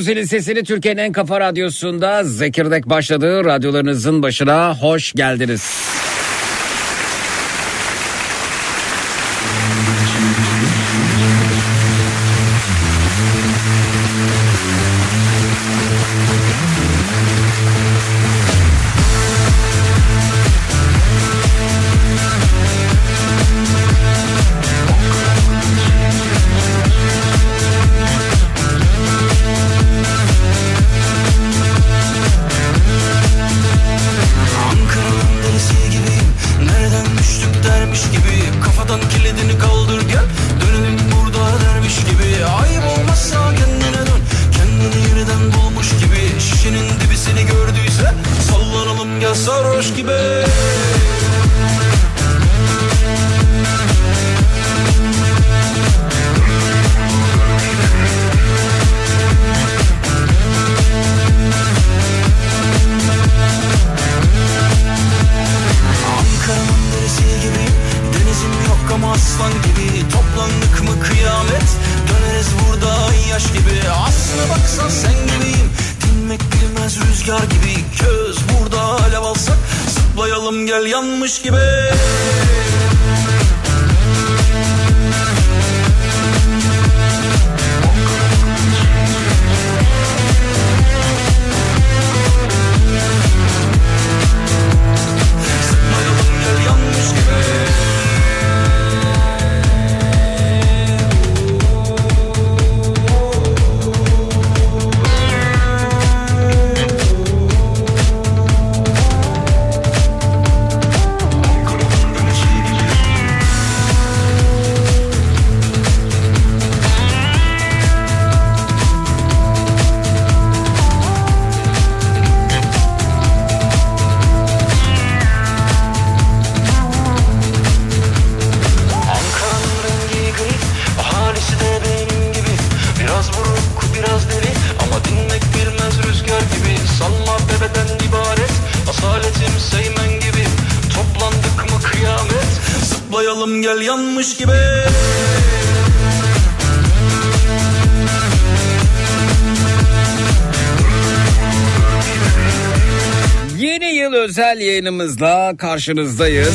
Duydunuz zilin sesini Türkiye'nin en kafa radyosunda Zekirdek başladı. Radyolarınızın başına hoş geldiniz. Karşınızdayız.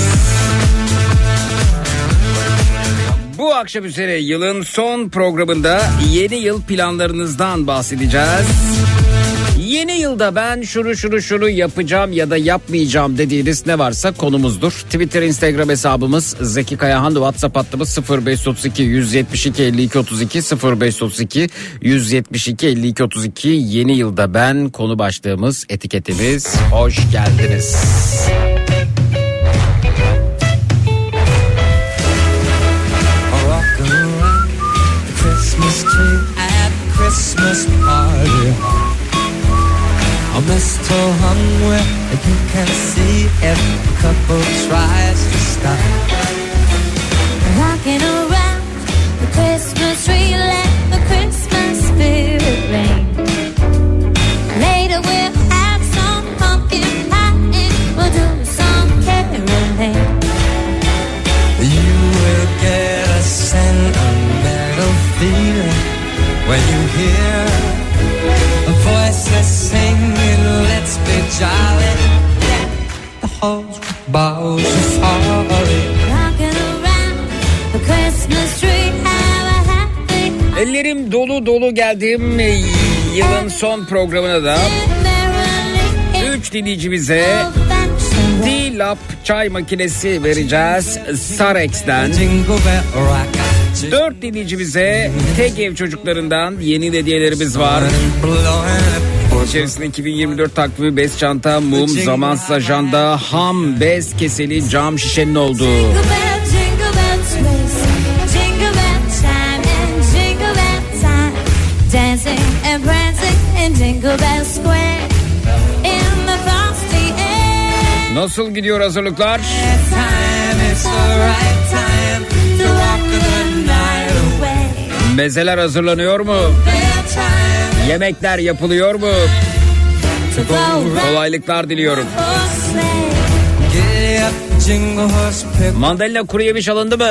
Bu akşam üzere yılın son programında yeni yıl planlarınızdan bahsedeceğiz. Yeni yılda ben şunu şunu şunu yapacağım ya da yapmayacağım dediğiniz ne varsa konumuzdur. Twitter, Instagram hesabımız Zeki Kayahan, WhatsApp hattımız 0532 172 52 32 0532 172 52 32 yeni yılda ben konu başlığımız etiketimiz hoş geldiniz. Christmas party A mistletoe hung where you can see if a couple tries to stop. Rocking around the Christmas tree, when you hear voiceless singing, let's be jolly. The halls with boughs of holly. Rocking around the Christmas tree, have a happy... Ellerim dolu dolu geldim yılın son programına da. Üç dinleyicimize D-Lap çay makinesi vereceğiz Sarex'ten. Dört dinleyicimize tek ev çocuklarından yeni hediyelerimiz var. İçerisinde 2024 takvimi bez çanta, mum, zamansız ajanda, ham, bez keseli, cam şişenin olduğu. Nasıl gidiyor hazırlıklar? Mezeler hazırlanıyor mu? Yemekler yapılıyor mu? Kolaylıklar diliyorum. Mandalina kuru yemiş alındı mı?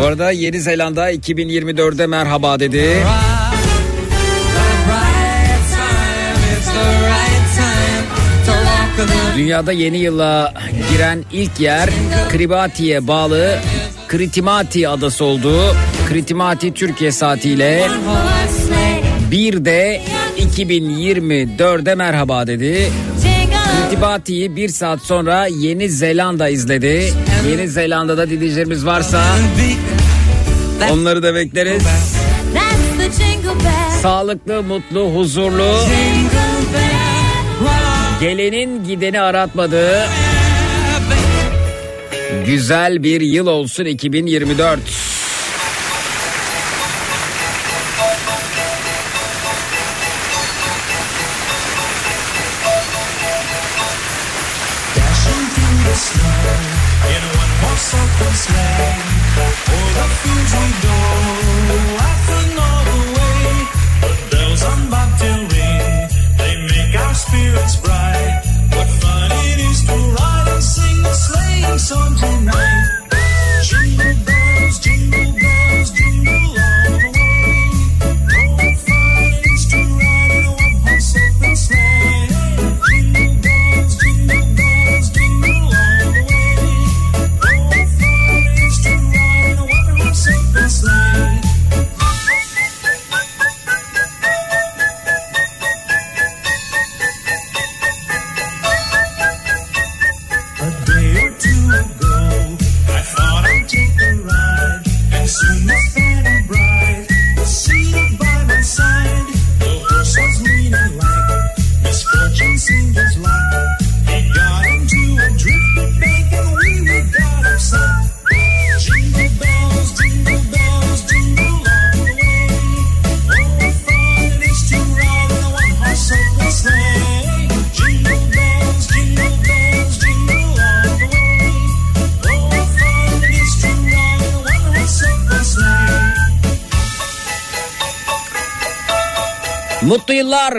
Bu arada Yeni Zelanda 2024'de merhaba dedi. Dünyada yeni yıla giren ilk yer Kribati'ye bağlı Kritimati adası oldu. Kritimati Türkiye saatiyle bir de 2024'de merhaba dedi. Kritibati'yi bir saat sonra Yeni Zelanda izledi. Yeni Zelanda'da dinleyicilerimiz varsa onları da bekleriz. Sağlıklı, mutlu, huzurlu, gelenin gideni aratmadığı güzel bir yıl olsun 2024.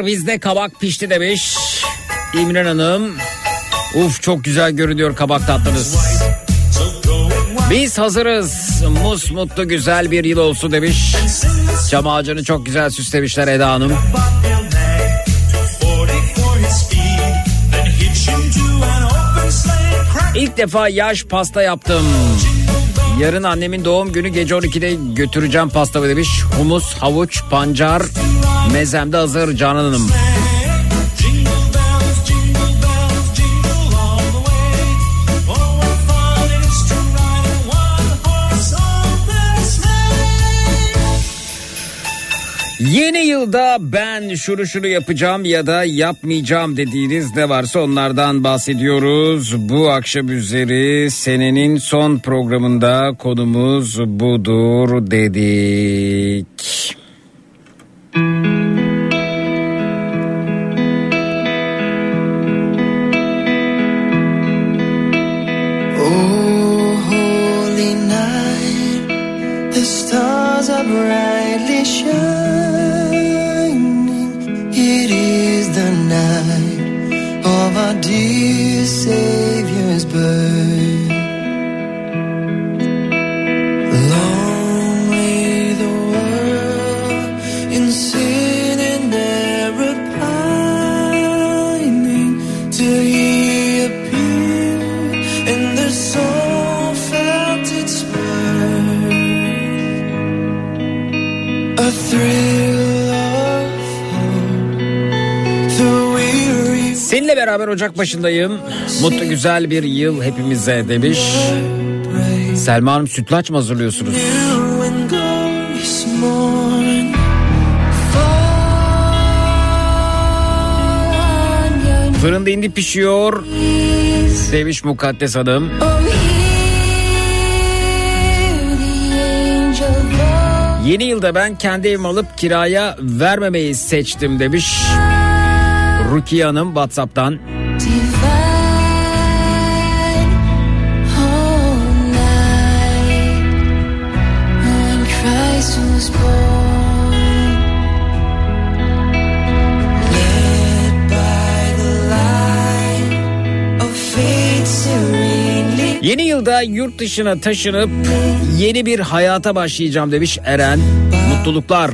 Yıllar bizde kabak pişti demiş. İmran Hanım. Uf çok güzel görünüyor kabak tatlınız. Biz hazırız. Mus mutlu güzel bir yıl olsun demiş. Cam ağacını çok güzel süslemişler Eda Hanım. İlk defa yaş pasta yaptım. Yarın annemin doğum günü gece 12'de götüreceğim pastamı demiş. Humus, havuç, pancar, mezemde hazır Canan. Yeni yılda ben şunu şunu yapacağım ya da yapmayacağım dediğiniz ne varsa onlardan bahsediyoruz. Bu akşam üzeri senenin son programında konumuz budur dedik. Seninle beraber Ocak başındayım. Mutlu güzel bir yıl hepimize demiş. Selma Hanım sütlaç mı hazırlıyorsunuz? Fırında indi pişiyor demiş Mukaddes Hanım. Oh, Yeni yılda ben kendi evimi alıp kiraya vermemeyi seçtim demiş. Rukiye Hanım Whatsapp'tan. Divine, yılda yurt dışına taşınıp yeni bir hayata başlayacağım demiş Eren. Mutluluklar.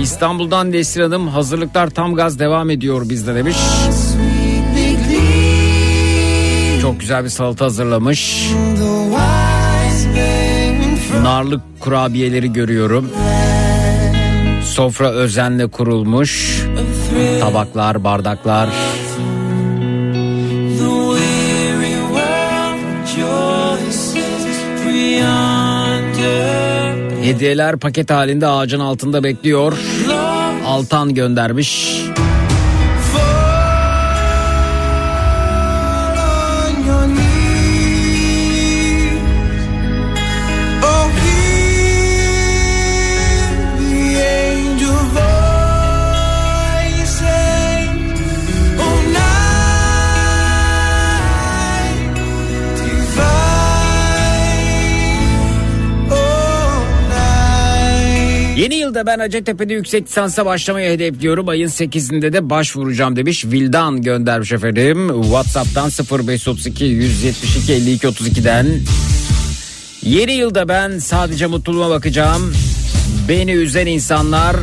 İstanbul'dan Nesrin hazırlıklar tam gaz devam ediyor bizde demiş. Çok güzel bir salata hazırlamış. Narlık kurabiyeleri görüyorum. Sofra özenle kurulmuş. Tabaklar, bardaklar. Hediyeler paket halinde ağacın altında bekliyor. Altan göndermiş. Yılda ben Hacettepe'de yüksek lisansa başlamayı hedefliyorum. Ayın 8'inde de başvuracağım demiş. Vildan göndermiş efendim. Whatsapp'tan 0532 172 52 32'den. Yeni yılda ben sadece mutluluğuma bakacağım. Beni üzen insanlar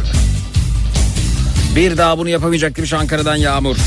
bir daha bunu yapamayacak demiş Ankara'dan Yağmur.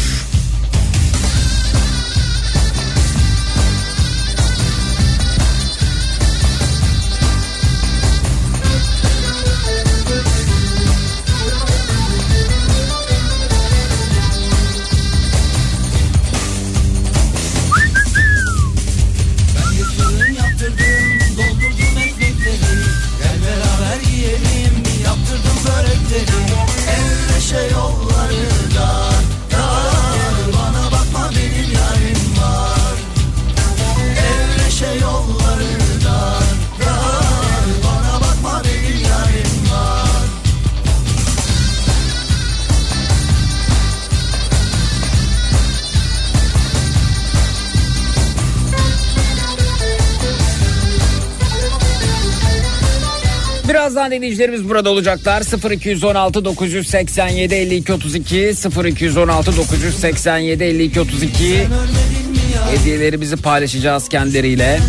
Birazdan dinleyicilerimiz burada olacaklar. 0216 987 52 32 0216 987 52 32 hediyelerimizi paylaşacağız kendileriyle.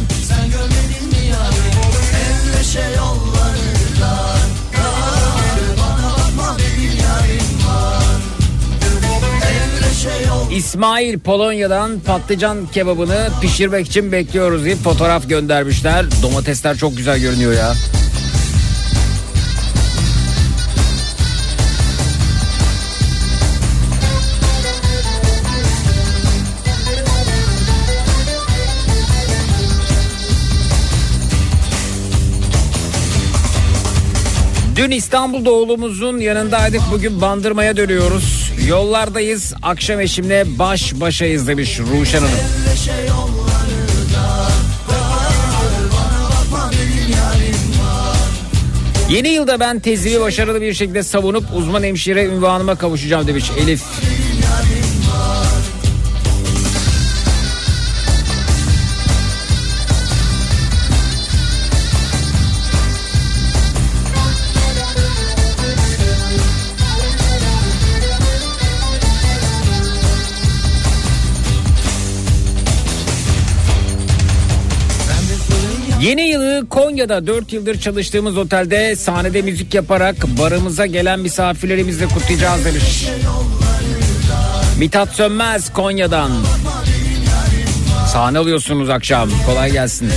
İsmail Polonya'dan patlıcan kebabını pişirmek için bekliyoruz diye fotoğraf göndermişler. Domatesler çok güzel görünüyor ya. Dün İstanbul'da oğlumuzun yanındaydık. Bugün Bandırma'ya dönüyoruz. Yollardayız. Akşam eşimle baş başayız demiş Ruşen Hanım. Yeni yılda ben tezimi başarılı bir şekilde savunup uzman hemşire ünvanıma kavuşacağım demiş Elif. Yeni yılı Konya'da 4 yıldır çalıştığımız otelde sahnede müzik yaparak barımıza gelen misafirlerimizle kutlayacağız demiş. Mithat Sönmez Konya'dan. Sahne alıyorsunuz akşam. Kolay gelsin.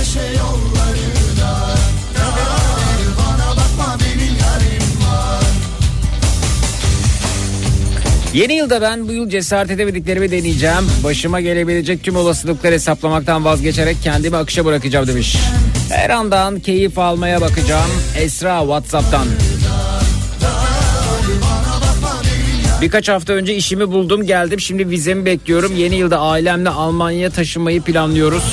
Yeni yılda ben bu yıl cesaret edemediklerimi deneyeceğim. Başıma gelebilecek tüm olasılıkları hesaplamaktan vazgeçerek kendimi akışa bırakacağım demiş. Her andan keyif almaya bakacağım. Esra Whatsapp'tan. Birkaç hafta önce işimi buldum geldim şimdi vizemi bekliyorum. Yeni yılda ailemle Almanya'ya taşınmayı planlıyoruz.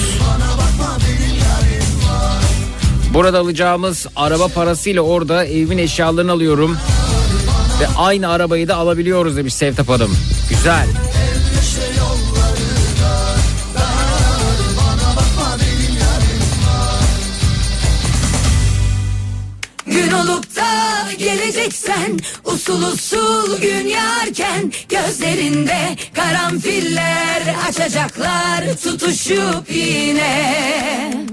Burada alacağımız araba parasıyla orada evimin eşyalarını alıyorum. Ve aynı arabayı da alabiliyoruz demiş Sevtap Hanım. Güzel. Olup da gelecek döneceksen Usul usul gün yarken Gözlerinde karanfiller açacaklar Tutuşup yine.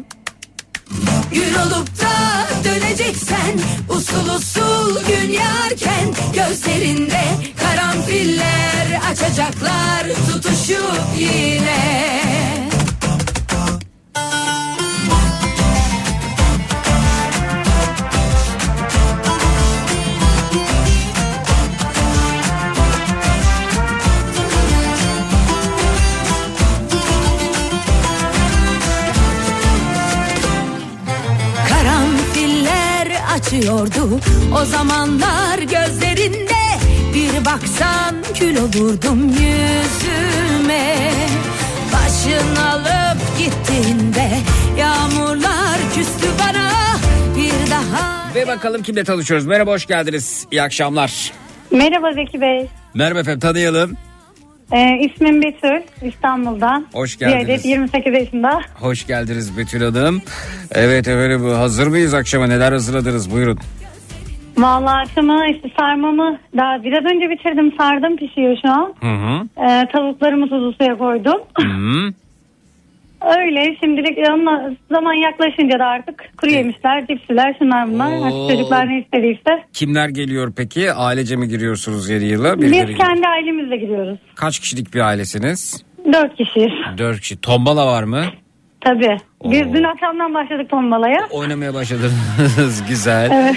Gün olup da döneceksen Usul usul gün yarken Gözlerinde karanfiller açacaklar Tutuşup yine açıyordu o zamanlar gözlerinde Bir baksan kül olurdum yüzüme Başın alıp gittiğinde yağmurlar küstü bana Bir daha Ve bakalım kimle tanışıyoruz. Merhaba hoş geldiniz. İyi akşamlar. Merhaba Zeki Bey. Merhaba efendim tanıyalım. Ee, ismim Betül İstanbul'dan. Hoş Bir geldiniz. adet 28 yaşında. Hoş geldiniz Betül Hanım. Evet efendim hazır mıyız akşama neler hazırladınız buyurun. Vallahi akşama işte sarmamı daha biraz önce bitirdim sardım pişiyor şu an. Hı hı. Ee, tavuklarımı tuzlu suya koydum. Hı hı. Öyle şimdilik ama zaman yaklaşınca da artık kuru yemişler, cipsiler şunlar bunlar. Oo. Artık çocuklar ne istediyse. Kimler geliyor peki? Ailece mi giriyorsunuz yeni yıla? Biz kendi ailemizle gidiyoruz. Kaç kişilik bir ailesiniz? Dört kişiyiz. Dört kişi. Tombala var mı? Tabii. Biz Oo. dün akşamdan başladık tombalaya. Oynamaya başladınız. Güzel. Evet.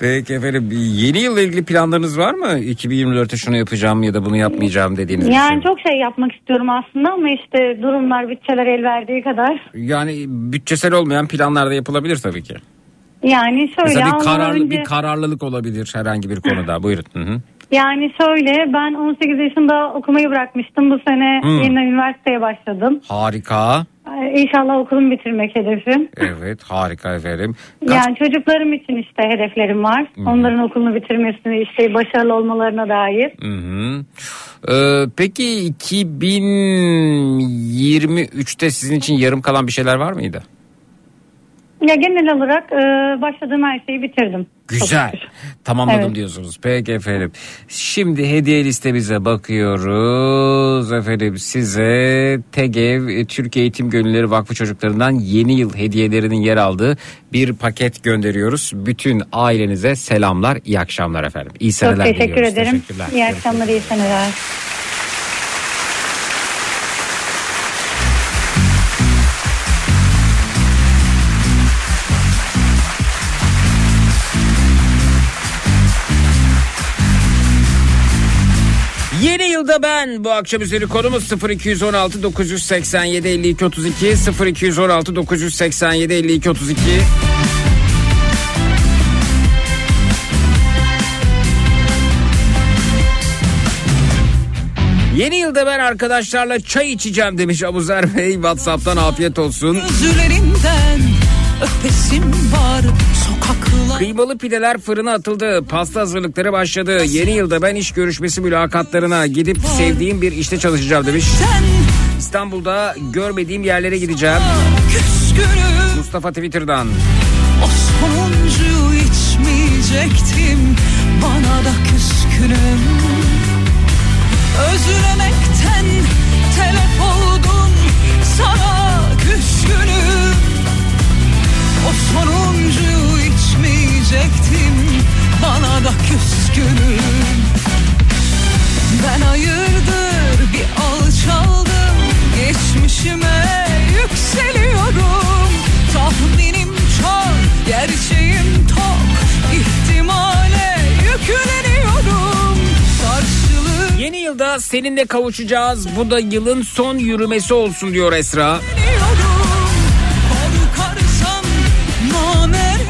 Peki efendim yeni yılla ilgili planlarınız var mı? 2024'te şunu yapacağım ya da bunu yapmayacağım dediğiniz bir Yani şey. çok şey yapmak istiyorum aslında ama işte durumlar bütçeler el verdiği kadar. Yani bütçesel olmayan planlar da yapılabilir tabii ki. Yani şöyle Mesela bir kararlı önce- bir kararlılık olabilir herhangi bir konuda. Buyurun. Hı hı. yani şöyle ben 18 yaşında okumayı bırakmıştım. Bu sene Hmm. yeniden üniversiteye başladım. Harika. İnşallah okulumu bitirmek hedefim. Evet harika efendim. Kaç- Yani çocuklarım için işte hedeflerim var. Onların okulunu bitirmesini işte başarılı olmalarına dair. Hı hı. Ee, peki 2023'te sizin için yarım kalan bir şeyler var mıydı? Ya genel olarak e, başladığım her şeyi bitirdim. Çok Güzel. Tamamladım Evet. diyorsunuz. Peki efendim. Şimdi hediye listemize bakıyoruz. Efendim size TEGEV e, Türkiye Eğitim Gönülleri Vakfı çocuklarından yeni yıl hediyelerinin yer aldığı bir paket gönderiyoruz. Bütün ailenize selamlar, iyi akşamlar efendim. İyi Çok seneler teşekkür diliyoruz. ederim. Teşekkürler. İyi akşamlar, iyi seneler. Yılda ben bu akşam üzeri konumuz 0216 987 52 32 0216 987 52 32 Yeni yılda ben arkadaşlarla çay içeceğim demiş Abuzer Bey. Whatsapp'tan afiyet olsun. Gözlerinden öpesim var sokaklar Kıymalı pideler fırına atıldı. Pasta hazırlıkları başladı. Yeni yılda ben iş görüşmesi mülakatlarına gidip sevdiğim bir işte çalışacağım demiş. İstanbul'da görmediğim yerlere gideceğim. Mustafa Twitter'dan. o sonuncuyu içmeyecektim bana da küskünüm özlemekten telef oldum sana içmeyecektim bana da küskünüm. Ben hayırdır bir alçaldım. Geçmişime yükseliyorum. Tahminim çok, gerçeğim tok. İhtimale yükleniyorum. Karşılığı Yeni yılda seninle kavuşacağız. Bu da yılın son yürümesi olsun diyor Esra.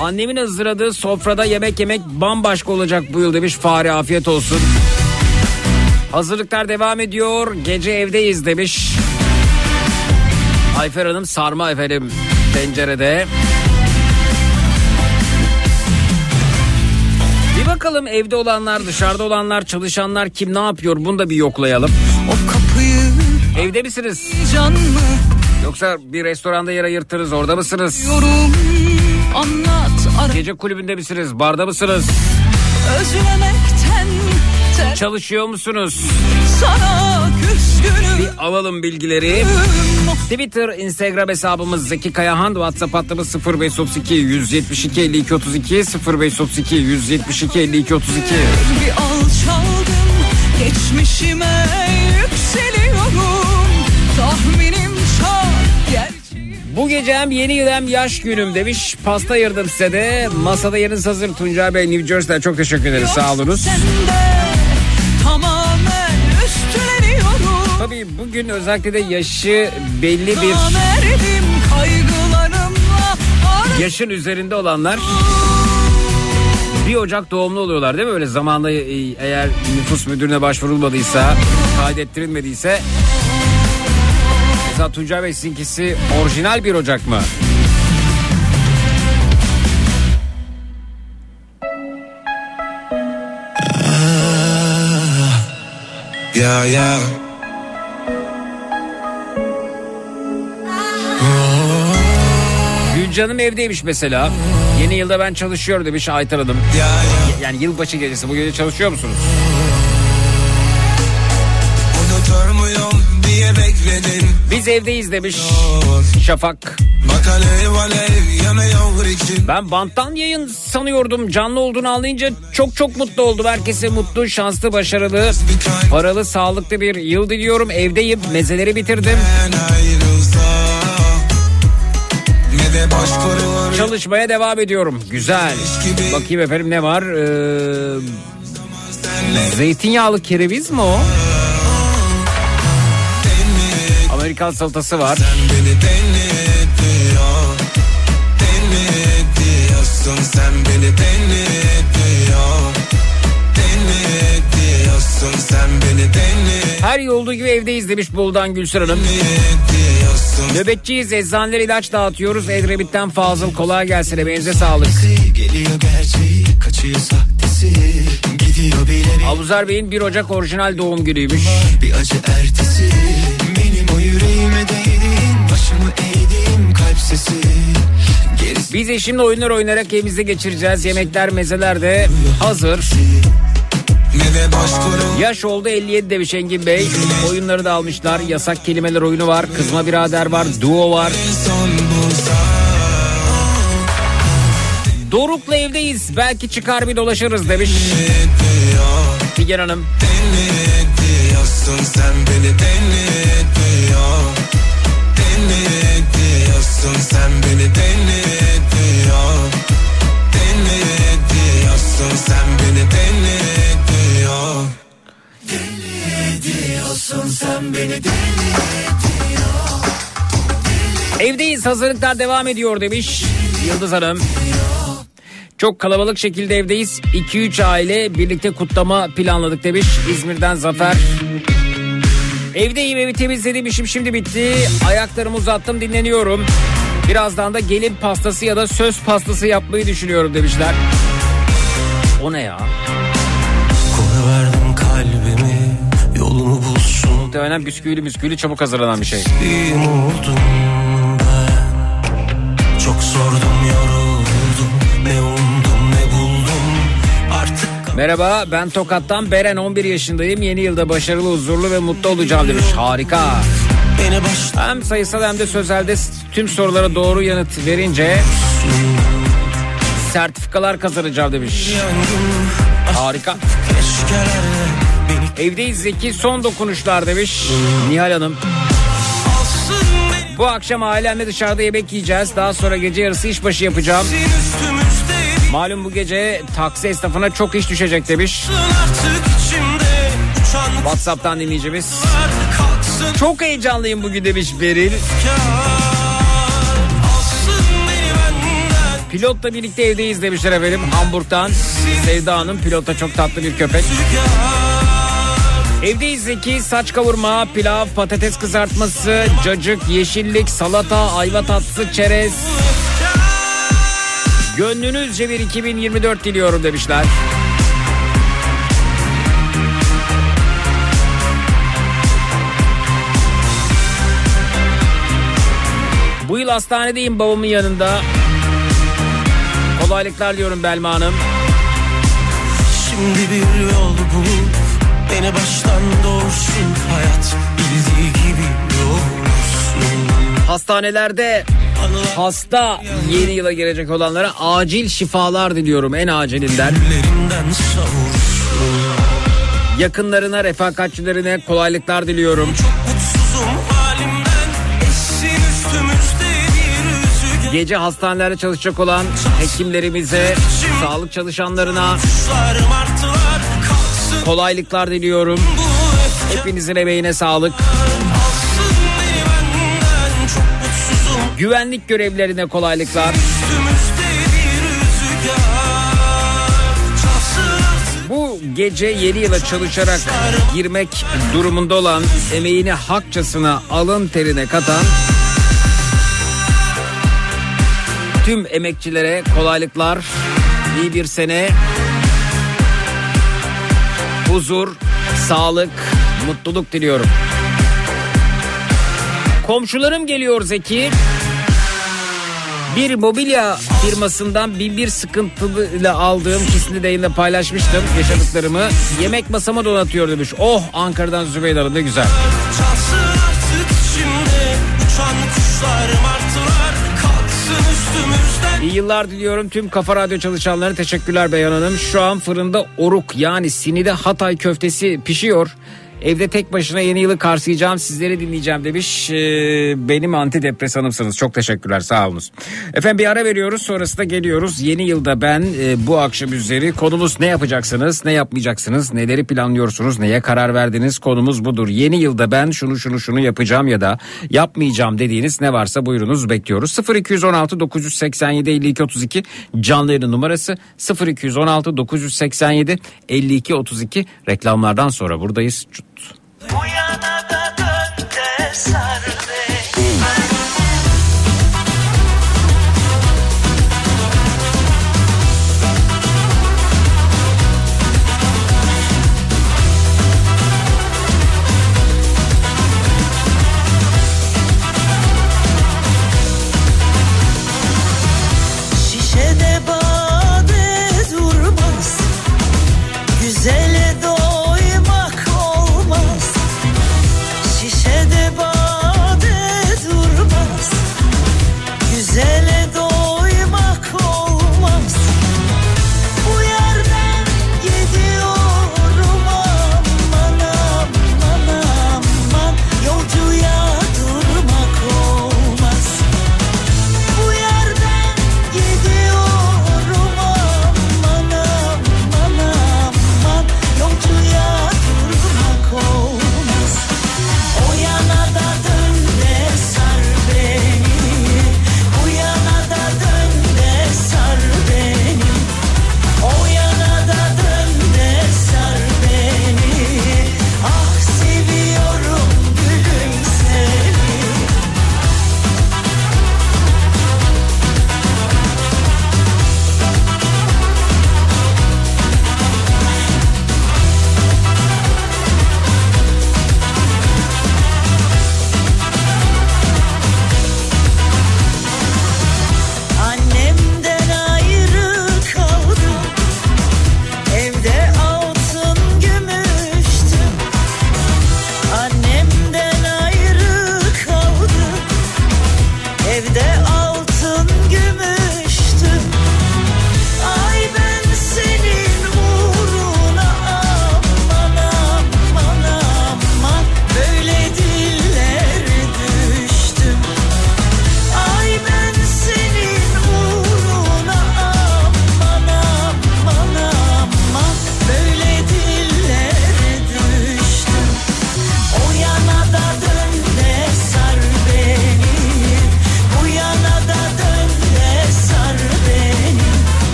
Annemin hazırladığı sofrada yemek yemek bambaşka olacak bu yıl demiş. Fare afiyet olsun. Hazırlıklar devam ediyor. Gece evdeyiz demiş. Ayfer Hanım sarma efendim tencerede. Bir bakalım evde olanlar, dışarıda olanlar, çalışanlar kim ne yapıyor bunu da bir yoklayalım. O kapıyı Evde misiniz? Yoksa bir restoranda yer ayırtırız orada mısınız? yorum ara Gece kulübünde misiniz? Barda mısınız? Özlemekten te- Çalışıyor musunuz? sana küskünüm Bir alalım bilgileri. Twitter, Instagram hesabımız Zeki Kayahan, WhatsApp hattımız 0532 172 52 32 0532 172 52 32. Bir alçaldım geçmişime Bu gece hem yeni yıl hem yaş günüm demiş. Pasta ayırdım size de. Masada yeriniz hazır. Tuncay Bey New Jersey'den çok teşekkür ederiz. Sağ olunuz. Tabii bugün özellikle de yaşı belli bir yaşın üzerinde olanlar 1 Ocak doğumlu oluyorlar değil mi? Öyle zamanda e, eğer nüfus müdürüne başvurulmadıysa, kaydettirilmediyse Mesela Tuncay Bey sizinkisi orijinal 1 Ocak mı? Yeah, yeah. Gülcan'ım evdeymiş mesela. Yeni yılda ben çalışıyorum demiş Aytar Hanım. Yani yılbaşı gecesi bu gece çalışıyor musunuz? Biz evdeyiz demiş Şafak. Ben banttan yayın sanıyordum. Canlı olduğunu anlayınca çok çok mutlu oldum. Herkese mutlu, şanslı, başarılı, paralı, sağlıklı bir yıl diliyorum. Evdeyim, mezeleri bitirdim. Çalışmaya devam ediyorum. Güzel. Bakayım efendim ne var? Ee, zeytinyağlı kereviz mi o? Amerikan salatası var. Sen beni denetliyor. Denetliyorsun sen beni denetliyor. Denetliyorsun sen beni denetliyorsun. Her yıl olduğu gibi evdeyiz demiş Buldan Gülsür Hanım. Nöbetçiyiz, eczaneler ilaç dağıtıyoruz. Edrebit'ten Fazıl kolay gelsin. Emeğinize sağlık. Geliyor gerçeği kaçıyor sahtesi Abuzer Bey'in 1 Ocak orijinal doğum günüymüş. bir acı ertesi yüreğime değdiğin Başımı eğdiğim kalp sesi Gerisi Biz eşimle oyunlar oynayarak evimizde geçireceğiz. Yemekler, mezeler de hazır. Yaş oldu 57 demiş Engin Bey. Oyunları da almışlar. Yasak kelimeler oyunu var. Kızma birader var. Duo var. Doruk'la evdeyiz. Belki çıkar bir dolaşırız demiş. Figen Hanım. Denetliyorsun sen beni denetliyor. Denetliyorsun sen beni denetliyor. Denetliyorsun sen beni denetliyor. Denetliyorsun sen beni Evdeyiz hazırlıklar devam ediyor demiş Yıldız Hanım. Çok kalabalık şekilde evdeyiz. 2-3 aile birlikte kutlama planladık demiş İzmir'den Zafer. Evdeyim evi temizledim işim şimdi bitti. Ayaklarımı uzattım dinleniyorum. Birazdan da gelin pastası ya da söz pastası yapmayı düşünüyorum demişler. O ne ya? kola verdim kalbimi Yolumu bulsun Muhtemelen bisküvili bisküvili çabuk hazırlanan bir şey. İyiyim oldum Merhaba ben Tokat'tan Beren 11 yaşındayım. Yeni yılda başarılı, huzurlu ve mutlu olacağım demiş. Harika. Hem sayısal hem de sözelde tüm sorulara doğru yanıt verince sertifikalar kazanacağım demiş. Harika. Evdeyiz Zeki son dokunuşlar demiş Nihal Hanım. Bu akşam ailemle dışarıda yemek yiyeceğiz. Daha sonra gece yarısı işbaşı yapacağım. Malum bu gece taksi esnafına çok iş düşecek demiş. WhatsApp'tan dinleyicimiz. Çok heyecanlıyım bugün demiş Beril. Pilotla birlikte evdeyiz demişler efendim Hamburg'dan. Sevda Hanım pilotta çok tatlı bir köpek. Evdeyiz Zeki saç kavurma, pilav, patates kızartması, cacık, yeşillik, salata, ayva tatlısı, çerez. Gönlünüzce bir 2024 diliyorum demişler. Bu yıl hastanedeyim babamın yanında. Kolaylıklar diyorum Belma Hanım. şimdi bir yol bulup Beni baştan doğursun hayat bildiği gibi doğursun Hastanelerde hasta yeni yıla girecek olanlara acil şifalar diliyorum en acilinden. Yakınlarına, refakatçilerine kolaylıklar diliyorum. Gece hastanelerde çalışacak olan hekimlerimize, sağlık çalışanlarına kolaylıklar diliyorum. Hepinizin emeğine sağlık. Güvenlik görevlilerine kolaylıklar. Bu gece yeni yıla çalışarak girmek durumunda olan emeğini hakçasına alın terine katan tüm emekçilere kolaylıklar, iyi bir sene, huzur, sağlık, mutluluk diliyorum. Komşularım geliyor Zeki. Bir mobilya firmasından bin bir sıkıntıyla aldığım ikisini de yayında paylaşmıştım yaşadıklarımı. Yemek masama donatıyor demiş. Oh Ankara'dan Zübeyde Hanım ne güzel. İyi yıllar diliyorum tüm Kafa Radyo çalışanlarına teşekkürler Beyhan Hanım. Şu an fırında oruk yani sinide Hatay köftesi pişiyor. Evde tek başına yeni yılı karsayacağım sizleri dinleyeceğim demiş. Ee, benim antidepresanımsınız. Çok teşekkürler sağ olunuz. Efendim bir ara veriyoruz sonrasında geliyoruz. Yeni yılda ben e, bu akşam üzeri konumuz ne yapacaksınız ne yapmayacaksınız neleri planlıyorsunuz neye karar verdiniz konumuz budur. Yeni yılda ben şunu şunu şunu yapacağım ya da yapmayacağım dediğiniz ne varsa buyurunuz bekliyoruz. 0216 987 52 32 canlı yayın numarası 0216 987 52 32 reklamlardan sonra buradayız. Bu yana da dön de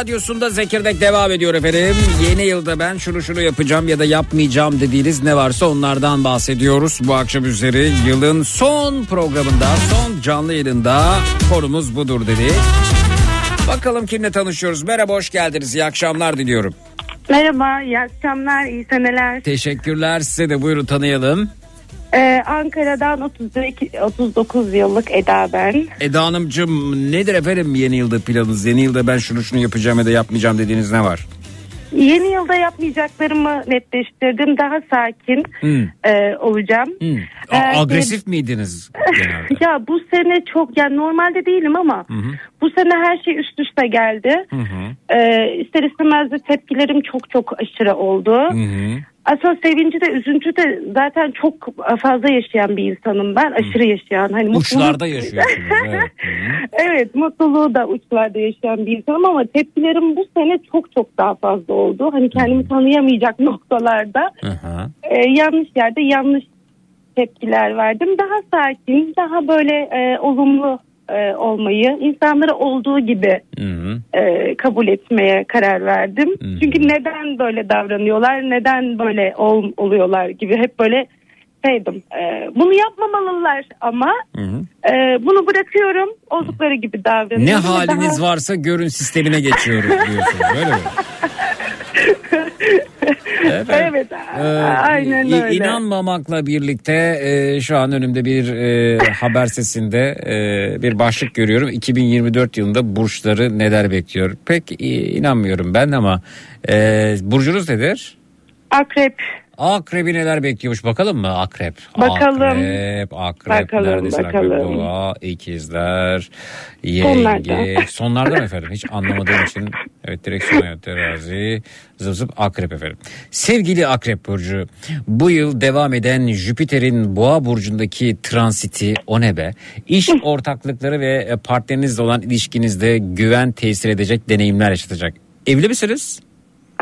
Radyosu'nda Zekirdek devam ediyor efendim. Yeni yılda ben şunu şunu yapacağım ya da yapmayacağım dediğiniz ne varsa onlardan bahsediyoruz. Bu akşam üzeri yılın son programında, son canlı yayınında konumuz budur dedi. Bakalım kimle tanışıyoruz. Merhaba hoş geldiniz. İyi akşamlar diliyorum. Merhaba, iyi akşamlar, iyi seneler. Teşekkürler size de buyurun tanıyalım. Ee, Ankara'dan 32, 39 yıllık Eda ben. Eda Hanımcığım nedir efendim yeni yılda planınız? Yeni yılda ben şunu şunu yapacağım ya da yapmayacağım dediğiniz ne var? Yeni yılda yapmayacaklarımı netleştirdim. Daha sakin Hmm. e, olacağım. Hmm. Ee, A- agresif miydiniz genelde? Ya bu sene çok yani normalde değilim ama bu sene her şey üst üste geldi. Hı hı. Ee, ister istemez de tepkilerim çok çok aşırı oldu. Hı hı. Aslında sevinci de üzüntü de zaten çok fazla yaşayan bir insanım ben. Aşırı yaşayan. Hani mutluluk- Uçlarda yaşıyorsunuz. Evet. Evet mutluluğu da uçlarda yaşayan bir insanım ama tepkilerim bu sene çok çok daha fazla oldu. Hani kendimi tanıyamayacak noktalarda e, yanlış yerde yanlış tepkiler verdim. Daha sakin, daha böyle e, olumlu e, olmayı, insanları olduğu gibi e, kabul etmeye karar verdim. Hı. Çünkü neden böyle davranıyorlar, neden böyle ol, oluyorlar gibi hep böyle şeydim. E, bunu yapmamalılar ama e, bunu bırakıyorum, oldukları gibi davranıyorum. Ne haliniz daha- varsa görün sistemine geçiyoruz diyorsunuz. Öyle mi? Efendim, Evet, e, aynen i- öyle. İnanmamakla birlikte e, şu an önümde bir e, haber sesinde e, bir başlık görüyorum. 2024 yılında burçları neler bekliyor? Pek e, inanmıyorum ben ama e, burcunuz nedir? Akrep. Akrebi neler bekliyormuş bakalım mı akrep? Bakalım. Akrep, akrep. Bakalım, Neredesin akrep? bakalım. Boğa, ikizler, yenge. Sonlarda mı efendim? Hiç anlamadığım için. Evet direksiyon hayat terazi. Zıp zıp akrep efendim. Sevgili akrep burcu. Bu yıl devam eden Jüpiter'in boğa burcundaki transiti o ne be? İş ortaklıkları ve partnerinizle olan ilişkinizde güven tesir edecek deneyimler yaşatacak. Evli misiniz?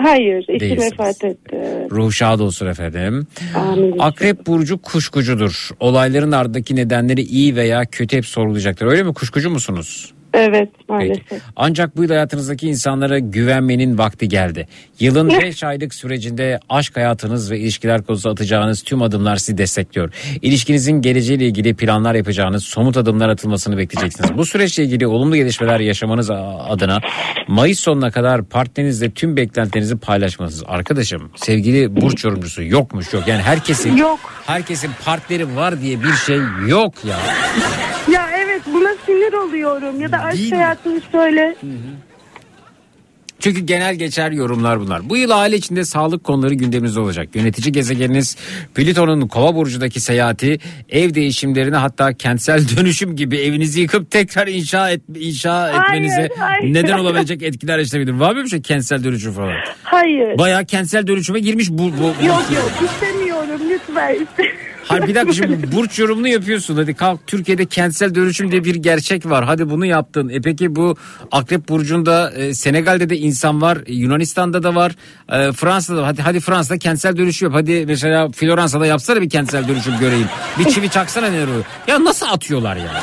Hayır, Değilsiniz. vefat etti. Ruh şad olsun efendim. Amin. Akrep burcu kuşkucudur. Olayların ardındaki nedenleri iyi veya kötü hep sorgulayacaktır. Öyle mi? Kuşkucu musunuz? Evet, Peki. maalesef. Ancak bu yıl hayatınızdaki insanlara güvenmenin vakti geldi. Yılın 5 aylık sürecinde aşk hayatınız ve ilişkiler konusunda atacağınız tüm adımlar sizi destekliyor. İlişkinizin geleceğiyle ilgili planlar yapacağınız somut adımlar atılmasını bekleyeceksiniz. Bu süreçle ilgili olumlu gelişmeler yaşamanız adına Mayıs sonuna kadar partnerinizle tüm beklentilerinizi paylaşmalısınız. Arkadaşım sevgili burç yorumcusu yokmuş yok. Yani herkesin Yok. herkesin partneri var diye bir şey yok ya. Ya evet buna sinir oluyorum ya da Değil aşk mi? hayatını şöyle Çünkü genel geçer yorumlar bunlar. Bu yıl aile içinde sağlık konuları gündeminizde olacak. Yönetici gezegeniniz Plüton'un kova burcundaki seyahati ev değişimlerine hatta kentsel dönüşüm gibi evinizi yıkıp tekrar inşa et, inşa etmenize hayır. neden olabilecek etkiler yaşatabilir. Var mı bir şey kentsel dönüşüm falan? hayır. Bayağı kentsel dönüşüme girmiş bu. bu, bu Yok yok istemiyorum lütfen. Hayır bir dakika şimdi burç yorumunu yapıyorsun. Hadi kalk Türkiye'de kentsel dönüşüm diye bir gerçek var. Hadi bunu yaptın. E peki bu Akrep Burcu'nda e, Senegal'de de insan var. e, Yunanistan'da da var. E, Fransa'da da. Hadi, hadi Fransa'da kentsel dönüşüm yap. Hadi mesela Floransa'da yapsana bir kentsel dönüşüm göreyim. Bir çivi çaksana neler oluyor. Ya nasıl atıyorlar ya?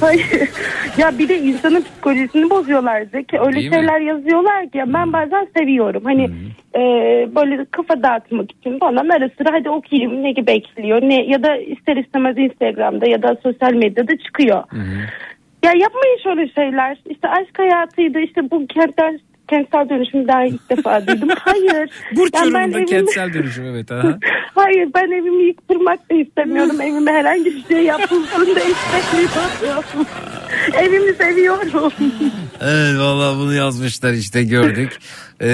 Hayır. Ya bir de insanın psikolojisini bozuyorlar Zeki. Öyle Değil mi? şeyler yazıyorlar ki ben bazen seviyorum. Hani e, böyle kafa dağıtmak için falan ara sıra hadi okuyayım ne gibi bekliyor. Ne, ya da ister istemez Instagram'da ya da sosyal medyada çıkıyor. Ya yapmayın şöyle şeyler. İşte aşk hayatıydı işte bu kentsel, kentsel dönüşümü daha ilk defa duydum. Hayır. Burç Yani ben evimi- kentsel dönüşüm evet. Aha. Hayır ben evimi yıktırmak da istemiyorum. Evime herhangi bir şey yapılsın da istemiyorum. Evimi seviyorum. Evet valla bunu yazmışlar işte gördük. Ee,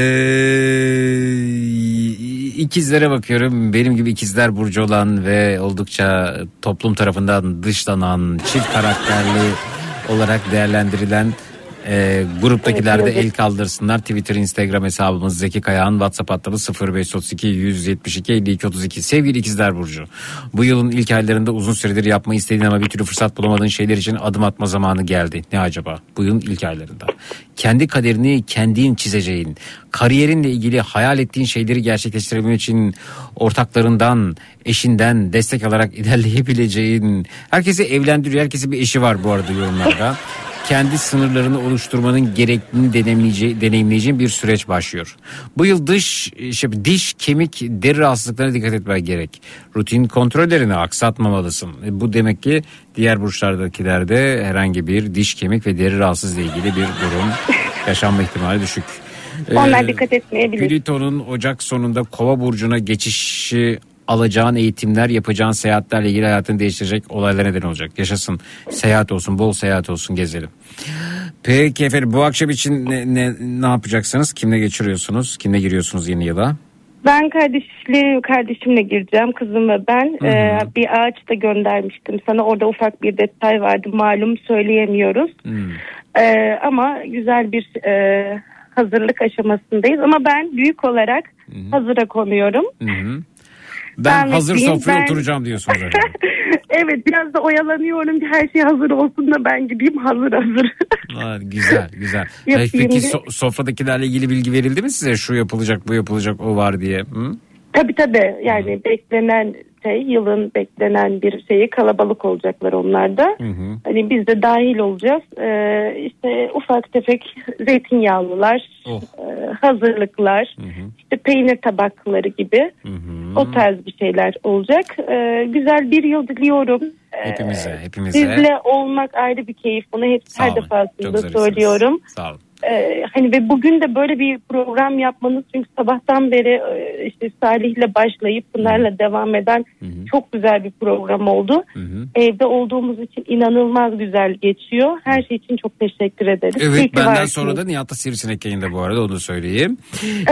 ikizlere bakıyorum. Benim gibi ikizler burcu olan ve oldukça toplum tarafından dışlanan, çift karakterli olarak değerlendirilen e, gruptakiler de el kaldırsınlar. Twitter, Instagram hesabımız Zeki Kayağan, WhatsApp hattımız 0532 172 52 32. Sevgili ikizler burcu. Bu yılın ilk aylarında uzun süredir yapmayı istediğin ama bir türlü fırsat bulamadığın şeyler için adım atma zamanı geldi. Ne acaba? Bu yılın ilk aylarında. Kendi kaderini kendin çizeceğin, kariyerinle ilgili hayal ettiğin şeyleri gerçekleştirebilmek için ortaklarından, eşinden destek alarak ilerleyebileceğin, herkesi evlendiriyor, herkesin bir eşi var bu arada yorumlarda kendi sınırlarını oluşturmanın deneyimleyeceği, deneyimleyeceğin bir süreç başlıyor. Bu yıl dış işte diş, kemik, deri rahatsızlıklarına dikkat etmen gerek. Rutin kontrollerini aksatmamalısın. E, Bu demek ki diğer burçlardakilerde herhangi bir diş, kemik ve deri rahatsızlığı ilgili bir durum yaşanma ihtimali düşük. Onlar Ee, dikkat etmeyebilir. Plüton'un Ocak sonunda Kova burcuna geçişi alacağın eğitimler, yapacağın seyahatlerle ilgili hayatını değiştirecek olaylar neden olacak. Yaşasın. Seyahat olsun, bol seyahat olsun, gezelim. Peki efendim bu akşam için ne, ne, ne yapacaksınız? Kimle geçiriyorsunuz? Kimle giriyorsunuz yeni yıla? Ben kardeşli, kardeşimle gireceğim kızım ve ben Ee, bir ağaç da göndermiştim sana orada ufak bir detay vardı malum söyleyemiyoruz Ee, ama güzel bir e, hazırlık aşamasındayız ama ben büyük olarak hazıra konuyorum. Hı hı. Ben, Ben hazır sofraya ben- oturacağım diyorsunuz efendim. evet biraz da oyalanıyorum ki her şey hazır olsun da ben gideyim hazır hazır. Aa, güzel güzel. Yapayım Peki so- sofradakilerle ilgili bilgi verildi mi size? Şu yapılacak bu yapılacak o var diye. Hı? Tabii tabii yani beklenen şey yılın beklenen bir şeyi kalabalık olacaklar onlar da. Hı hı. Hani biz de dahil olacağız. Ee, işte ufak tefek zeytinyağlılar, Oh. e, hazırlıklar, Hı hı. işte peynir tabakları gibi Hı hı. o tarz bir şeyler olacak. Ee, güzel bir yıl diliyorum. Ee, Hepimize, hepimize. Sizle olmak ayrı bir keyif. Bunu hep Sağ her olun. Defasında söylüyorum. Sağ olun. Ee, hani ve bugün de böyle bir program yapmanız çünkü sabahtan beri e, işte Salih'le başlayıp bunlarla devam eden çok güzel bir program oldu. Hı hı. Evde olduğumuz için inanılmaz güzel geçiyor. Her şey için çok teşekkür ederiz. İyi Evet ki benden varsınız. sonra da Nihat'ta Sivrisinek yayında bu arada onu söyleyeyim.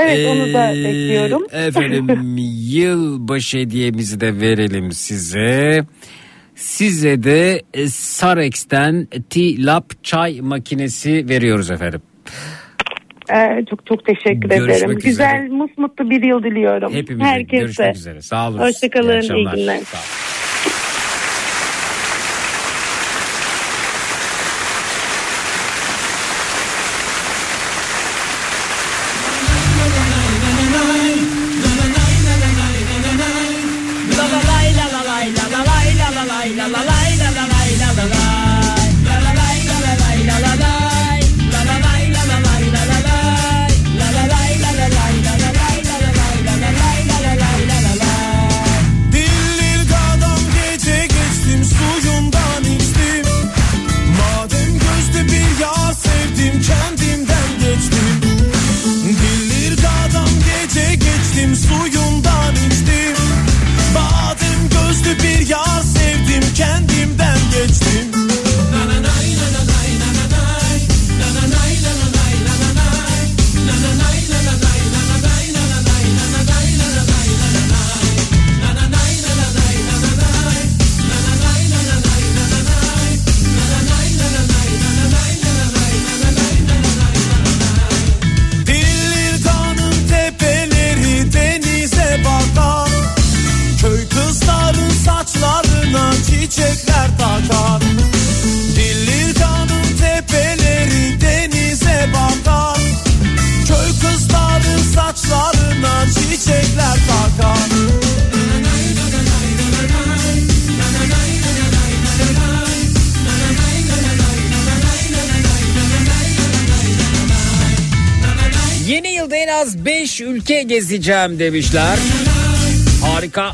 Evet, onu da Ee, bekliyorum. Efendim yılbaşı hediyemizi de verelim size. Size de e, Sarex'ten T-Lab çay makinesi veriyoruz efendim. Ee, çok çok teşekkür Görüşmek ederim. üzere. Güzel, musmutlu bir yıl diliyorum. Hepimize Herkese. görüşmek üzere. Sağ olun. Hoşçakalın, iyi akşamlar. günler. Sağ olun. 5 ülke gezeceğim demişler. Harika.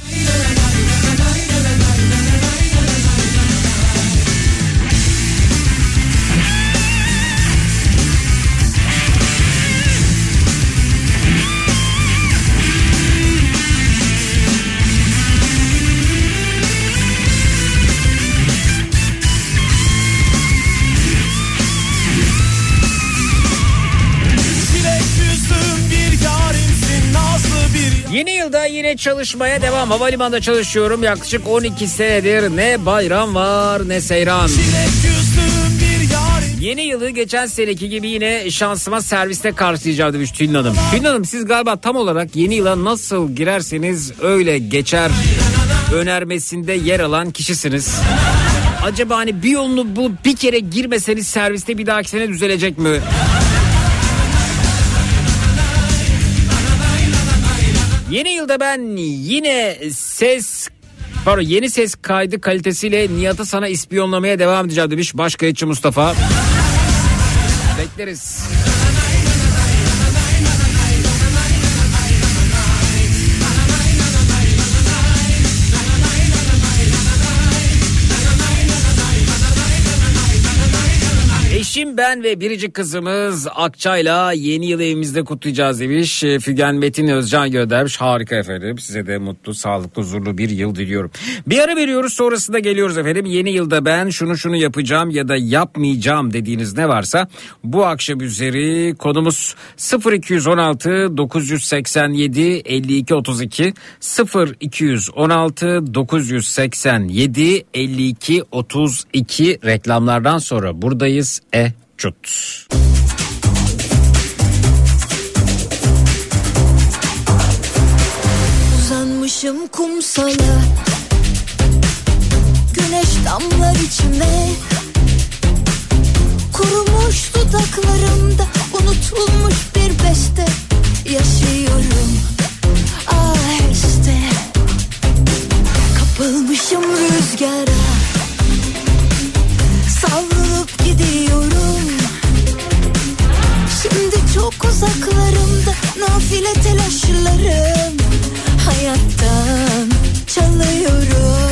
Çalışmaya devam. Havalimanında çalışıyorum. Yaklaşık 12 senedir ne bayram var ne seyran. Yeni yılı geçen seneki gibi yine şansıma serviste karşılayacağım demiş Tülin Hanım. Tülin Hanım siz galiba tam olarak yeni yıla nasıl girerseniz öyle geçer önermesinde yer alan kişisiniz. Acaba hani bir yolunu bulup bir kere girmeseniz serviste bir dahaki sene düzelecek mi? Yeni yılda ben yine ses pardon yeni ses kaydı kalitesiyle Nihat'ı sana ispiyonlamaya devam edeceğim demiş başkayıtçı Mustafa. Bekleriz. Eşim ben ve biricik kızımız Akçay'la yeni yılı evimizde kutlayacağız demiş. E, Fügen Metin Özcan göndermiş. Harika efendim. Size de mutlu, sağlıklı, huzurlu bir yıl diliyorum. Bir ara veriyoruz sonrasında geliyoruz efendim. Yeni yılda ben şunu şunu yapacağım ya da yapmayacağım dediğiniz ne varsa bu akşam üzeri konumuz 0216 987 52 32 0216 987 52 32 reklamlardan sonra buradayız. E cut. Uzanmışım kumsala. Güneş damlar içime Kurumuş dudaklarımda Unutulmuş bir beste Yaşıyorum. Aheste Kapılmışım rüzgara Nafile telaşlarım Hayattan çalıyorum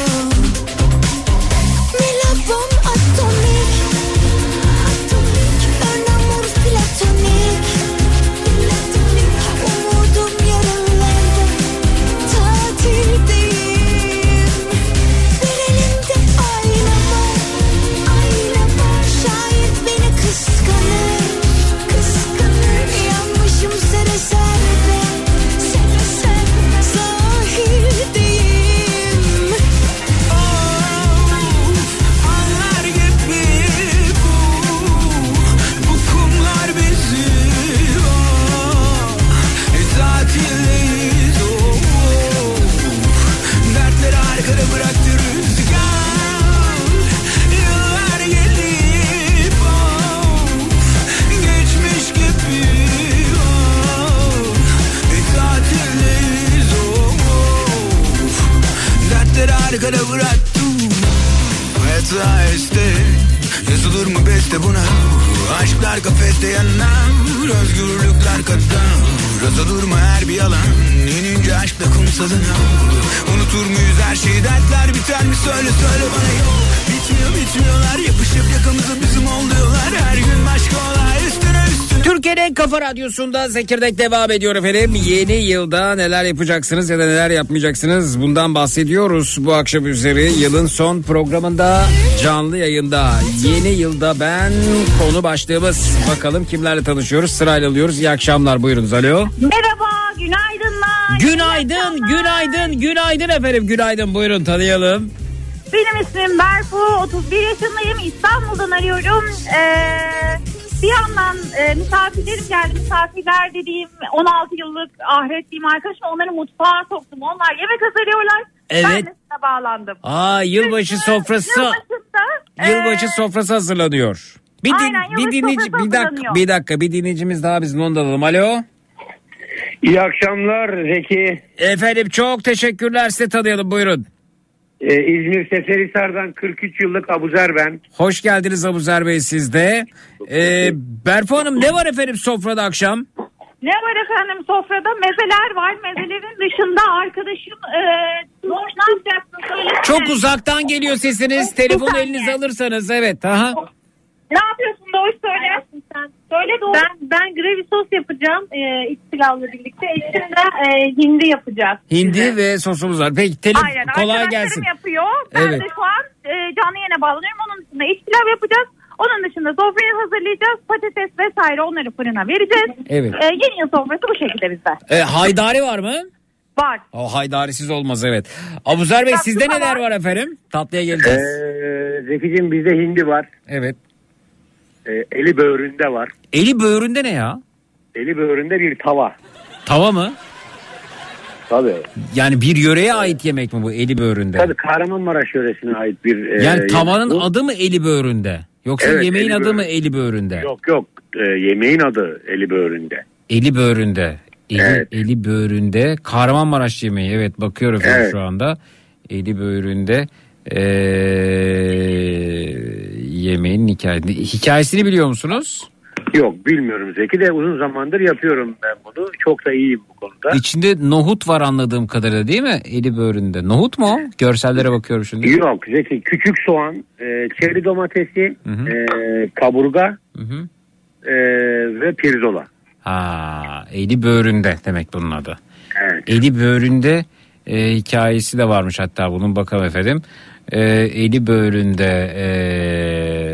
Radyosu'nda Zekirdek devam ediyor efendim. Yeni yılda neler yapacaksınız ya da neler yapmayacaksınız bundan bahsediyoruz. Bu akşam üzeri yılın son programında canlı yayında. Yeni yılda ben konu başlığımız. Bakalım kimlerle tanışıyoruz sırayla alıyoruz. İyi akşamlar buyurunuz alo. Merhaba, günaydınlar. Günaydın, günaydın, günaydın efendim. Günaydın buyurun tanıyalım. Benim ismim Berfu, 31 yaşındayım. İstanbul'dan arıyorum. Ee, bir yandan e, misafirlerim geldi. Misafirler dediğim 16 yıllık ahiret diyeyim arkadaşım. Onları mutfağa soktum. Onlar yemek hazırlıyorlar. Ben Evet. de size bağlandım. Aa yılbaşı sofrası. Yılbaşında, Yılbaşı e, sofrası hazırlanıyor. Bir, din- Aynen, bir dinleyici bir dakika bir dakika bir dinleyicimiz daha bizim onu da alalım. Alo. İyi akşamlar Zeki. Efendim çok teşekkürler size tanıyalım buyurun. Ee, İzmir Seferihisar'dan 43 yıllık Abuzer ben. Hoş geldiniz Abuzer Bey sizde. Ee, Berfu Hanım ne var efendim sofrada akşam? Ne var efendim sofrada? Mezeler var. Mezelerin dışında arkadaşım e, ne yapacaksın söyle. Çok uzaktan geliyor sesiniz. Telefonu elinize alırsanız evet. Aha. Ne yapıyorsun Doğuş söyle. Söyle Doğuş. Ben, ben gravy sos yapacağım e, iç pilavla birlikte. Eşim de e, hindi yapacağız. Hindi ve sosumuz var. Peki telefon Aynen. kolay gelsin. yapıyor. Ben Evet. de şu an e, canlı yayına bağlanıyorum. Onun dışında iç pilav yapacağız. Onun dışında sofrayı hazırlayacağız. Patates vesaire onları fırına vereceğiz. Evet. E, yeni yıl sofrası bu şekilde bizde. Ee, haydari var mı? Var. O haydarisiz olmaz evet. Abuzer Bey Tatlı sizde neler var. var efendim? Tatlıya Ee, geleceğiz. Zeki'cim bizde hindi var. Evet. Ee, eli böğründe var. Eli böğründe ne ya? Eli böğründe bir tava. Tava mı? Tabii. Yani bir yöreye ait yemek mi bu eli böğründe? Tabii Kahramanmaraş yöresine ait bir e, Yani tavanın bu. adı mı eli böğründe? Yoksa Evet, yemeğin adı böğründe. mı eli böğründe? Yok yok e, yemeğin adı eli böğründe. Eli böğründe. Eli, Evet. eli böğründe. Kahramanmaraş yemeği. Evet bakıyorum Evet. şu anda. Eli böğründe. Ee, yemeğin hikayesi. Hikayesini biliyor musunuz? Yok bilmiyorum Zeki de uzun zamandır yapıyorum ben bunu. Çok da iyiyim bu konuda. İçinde nohut var anladığım kadarıyla değil mi? Eli böğründe. Nohut mu o? Görsellere bakıyorum şimdi. Yok Zeki küçük soğan, e, çeri domatesi, Hı hı. e, kaburga Hı hı. e, ve pirzola. Ha, eli böğründe demek bunun adı. Evet. Eli böğründe e, hikayesi de varmış hatta bunun bakalım efendim. E, eli böğründe e,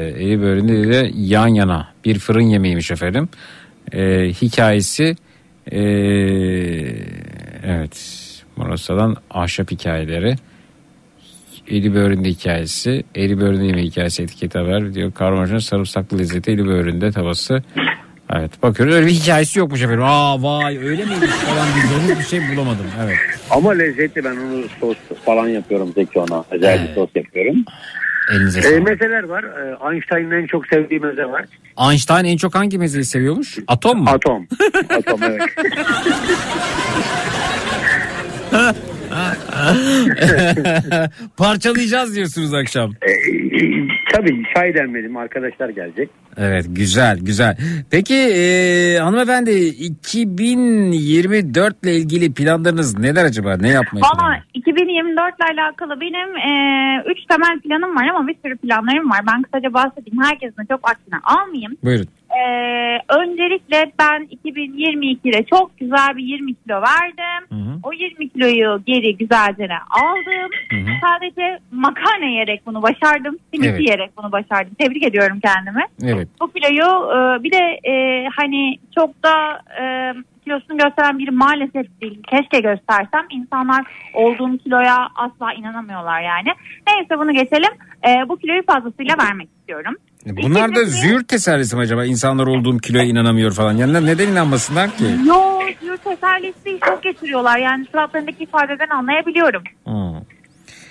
eli böğründe de yan yana bir fırın yemeğiymiş efendim. E, hikayesi e, evet Morosa'dan ahşap hikayeleri. Eli böğründe hikayesi. Eli böğründe yemeği hikayesi etiketi haber diyor. Karmaşanın sarımsaklı lezzeti eli böğründe tavası. Evet bakıyoruz öyle bir hikayesi yokmuş efendim. Aa vay öyle miymiş falan bir bir şey bulamadım. Evet. Ama lezzetli ben onu sos falan yapıyorum Zeki ona. Özel bir sos yapıyorum. Elinize E, sağlık. mezeler var. E, Einstein'ın en çok sevdiği meze var. Einstein en çok hangi mezeyi seviyormuş? Atom mu? Atom. Atom evet. Parçalayacağız diyorsunuz akşam. E, tabii çay demledim arkadaşlar gelecek. Evet güzel güzel. Peki e, hanımefendi 2024 ile ilgili planlarınız neler acaba? Ne yapmayı Valla planlıyorsunuz? 2024 ile alakalı benim e, üç temel planım var ama bir sürü planlarım var. Ben kısaca bahsedeyim. Herkesin çok vaktini almayayım. Buyurun. E, öncelikle ben 2022'de çok güzel bir 20 kilo verdim. Hı hı. O 20 kiloyu geri güzelce aldım. Hı hı. Sadece makarna yiyerek bunu başardım. Simit Evet. yiyerek bunu başardım. Tebrik ediyorum kendimi. Evet. Bu kiloyu e, bir de e, hani çok da e, kilosunu gösteren biri maalesef değil. Keşke göstersem. İnsanlar olduğum kiloya asla inanamıyorlar yani. Neyse bunu geçelim. E, bu kiloyu fazlasıyla vermek istiyorum. Bunlar da züğürt tesellisi mi acaba? İnsanlar olduğum kiloya inanamıyor falan. Yani neden inanmasınlar ki? Yo, diyor tesellisi çok getiriyorlar. Yani suratlarındaki ifadeden anlayabiliyorum. Hı.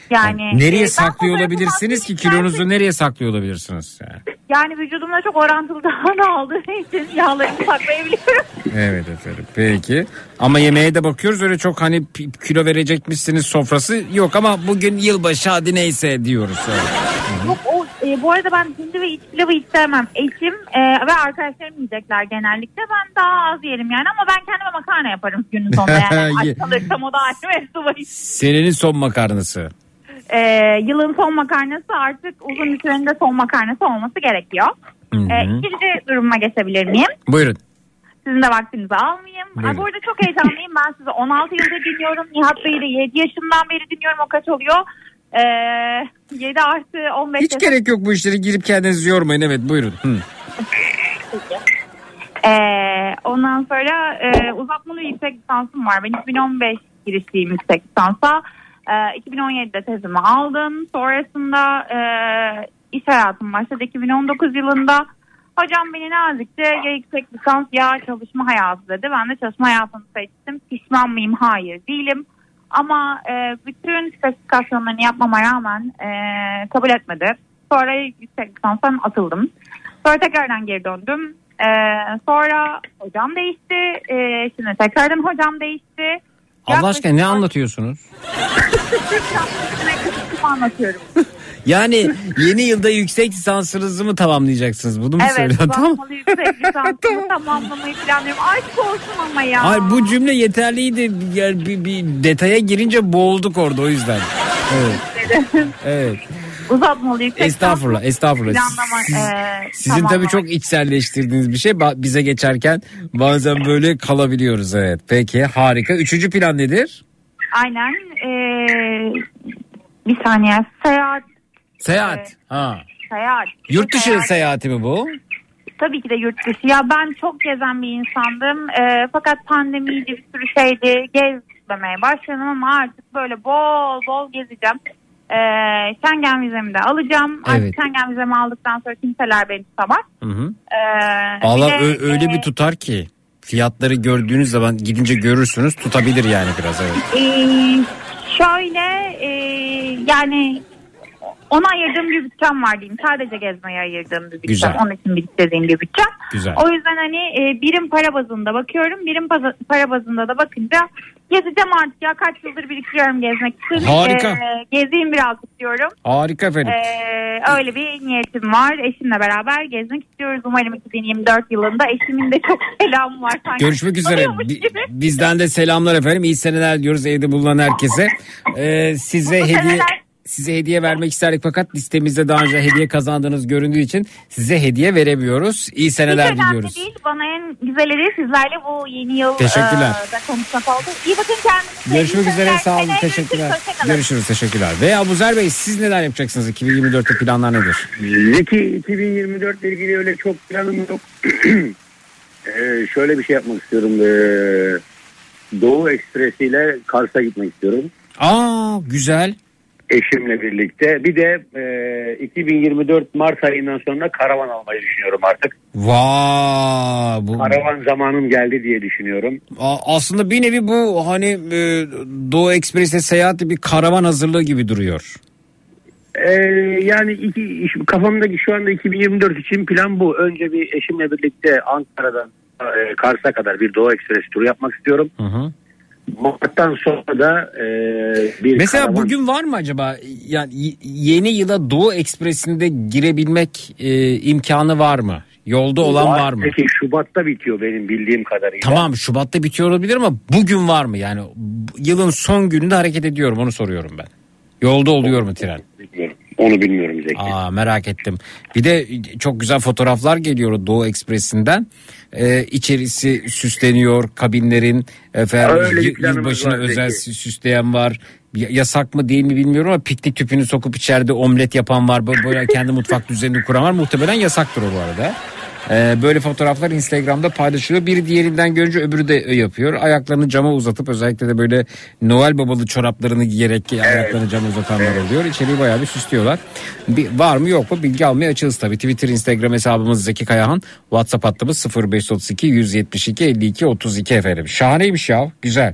Yani Nereye e, saklıyor olabilirsiniz ki kilonuzu nereye saklıyor olabilirsiniz? Yani. Yani vücudumda çok orantılı daha aldığım için yağlarımı saklayabiliyorum. Evet efendim peki. Ama yemeğe de bakıyoruz öyle çok hani kilo verecekmişsiniz sofrası yok ama bugün yılbaşı hadi neyse diyoruz. Yok e, bu arada ben hindi ve iç pilavı hiç sevmem. Eşim e, ve arkadaşlarım yiyecekler genellikle. Ben daha az yerim yani ama ben kendime makarna yaparım günün sonunda yani. Aç kalırsam o da mevzu var. Senenin son makarnası. E, yılın son makarnası artık uzun bir sürenin de son makarnası olması gerekiyor. Hı hı. E, ikinci duruma geçebilir miyim? Buyurun. Sizin de vaktinizi almayayım. Buyurun. Ay, bu arada çok heyecanlıyım. Ben sizi 16 yıldır dinliyorum. Nihat Bey'i de 7 yaşından beri dinliyorum. O kaç oluyor? Ee, 7 artı 15 Hiç gerek yok bu işleri girip kendinizi yormayın evet buyurun. Hı. Ee, ondan sonra e, uzatmalı yüksek lisansım var. Ben 2015 girişliyim yüksek lisansa. Ee, 2017'de tezimi aldım. Sonrasında e, iş hayatım başladı 2019 yılında. Hocam beni nazikçe ya yüksek lisans ya çalışma hayatı dedi. Ben de çalışma hayatını seçtim. Pişman mıyım? Hayır değilim. Ama e, bütün spesifikasyonlarını yapmama rağmen e, kabul etmedi. Sonra yüksek lisanstan atıldım. Sonra tekrardan geri döndüm. Ee, sonra hocam değişti. Ee, şimdi tekrardan hocam değişti. Allah aşkına ne anlatıyorsunuz? Anlatıyorum. Yani yeni yılda yüksek lisansınızı mı tamamlayacaksınız? Bunu mu evet söylüyorsun? Tamam. yüksek lisansımı tamamlamayı planlıyorum. Aşk olsun ama ya. Hayır bu cümle yeterliydi. Yani bir, bir detaya girince boğulduk orada o yüzden. Evet. Evet. Uzatmalı yüksek Estağfurullah, estağfurullah. Planlama, Siz- e, Sizin tabii tamamlamak. çok içselleştirdiğiniz bir şey. Bize geçerken bazen böyle kalabiliyoruz evet. Peki harika. Üçüncü plan nedir? Aynen. ee, bir saniye. Seyahat. Seyahat. Evet. Ha. Seyahat. Yurt dışı Seyahat. seyahati mi bu? Tabii ki de yurt dışı. Ya ben çok gezen bir insandım. Ee, fakat pandemiydi bir sürü şeydi. Gezmemeye başladım ama artık böyle bol bol gezeceğim. Ee, Schengen vizemi de alacağım. Evet. Artık Schengen vizemi aldıktan sonra kimseler beni tutamaz. Hı hı. Ee, Allah de, öyle e, bir tutar ki fiyatları gördüğünüz zaman gidince görürsünüz tutabilir yani biraz evet. e, şöyle e, yani Ona ayırdığım bir bütçem var diyeyim. Sadece gezmeye ayırdığım bir bütçem. Güzel. Onun için biriktirdiğim bir bütçem. Güzel. O yüzden hani e, birim para bazında bakıyorum. Birim para bazında da bakınca gezeceğim artık ya. Kaç yıldır biriktiriyorum gezmek için. Harika. E, gezeyim birazcık diyorum. Harika efendim. Ee, öyle bir niyetim var. Eşimle beraber gezmek istiyoruz. Umarım 2024 yılında. Eşimin de çok selam var. Sanki Görüşmek üzere. Bizden de selamlar efendim. İyi seneler diyoruz evde bulunan herkese. Ee, size hediye seneler. Size hediye vermek isterdik fakat listemizde daha önce hediye kazandığınız göründüğü için size hediye veremiyoruz. İyi Hiç seneler önemli diliyoruz. değil. Bana en güzeli de sizlerle bu yeni yıl Teşekkürler. e, konuşmak oldu. İyi bakın kendinize. Görüşmek İyi üzere sağ olun teşekkürler. görüşürüz. Hoşçakalın. Görüşürüz teşekkürler. Ve Abuzer Bey siz neler yapacaksınız 2024'te planlar nedir? Zeki 2024 ile ilgili öyle çok planım yok. Ee, şöyle bir şey yapmak istiyorum. Ee, Doğu Ekspresi ile Kars'a gitmek istiyorum. Aa güzel. Eşimle birlikte. Bir de e, 2024 Mart ayından sonra karavan almayı düşünüyorum artık. Vaa bu Karavan zamanım geldi diye düşünüyorum. A- aslında bir nevi bu hani e, Doğu Ekspres'e seyahati bir karavan hazırlığı gibi duruyor. Ee, yani iki, kafamdaki şu anda 2024 için plan bu. Önce bir eşimle birlikte Ankara'dan e, Kars'a kadar bir Doğu Ekspres turu yapmak istiyorum. Hı hı. Mart'tan sonra da e, bir Mesela karavan- bugün var mı acaba yani yeni yıla Doğu Ekspresi'nde girebilmek e, imkanı var mı? Yolda olan var, mı? Peki Şubat'ta bitiyor benim bildiğim kadarıyla. Tamam Şubat'ta bitiyor olabilir ama bugün var mı? Yani yılın son gününde hareket ediyorum onu soruyorum ben. Yolda oluyor mu tren? Onu bilmiyorum Zeki. Aa merak ettim. Bir de çok güzel fotoğraflar geliyor Doğu Ekspresi'nden. Ee, içerisi süsleniyor kabinlerin efendim yılbaşına var özel Zeki. sü- süsleyen var. Ya- Yasak mı değil mi bilmiyorum ama piknik tüpünü sokup içeride omlet yapan var. Böyle böyle kendi mutfak düzenini kuran var. Muhtemelen yasaktır o bu arada. Ee, böyle fotoğraflar Instagram'da paylaşılıyor. Biri diğerinden görünce öbürü de yapıyor. Ayaklarını cama uzatıp özellikle de böyle Noel babalı çoraplarını giyerek ayaklarını cama uzatanlar oluyor. İçeriği bayağı bir süslüyorlar. Bir, var mı yok mu bilgi almaya açığız tabii. Twitter, Instagram hesabımız Zeki Kayahan. WhatsApp hattımız 0532 172 52 32 efendim. Şahaneymiş ya. Güzel.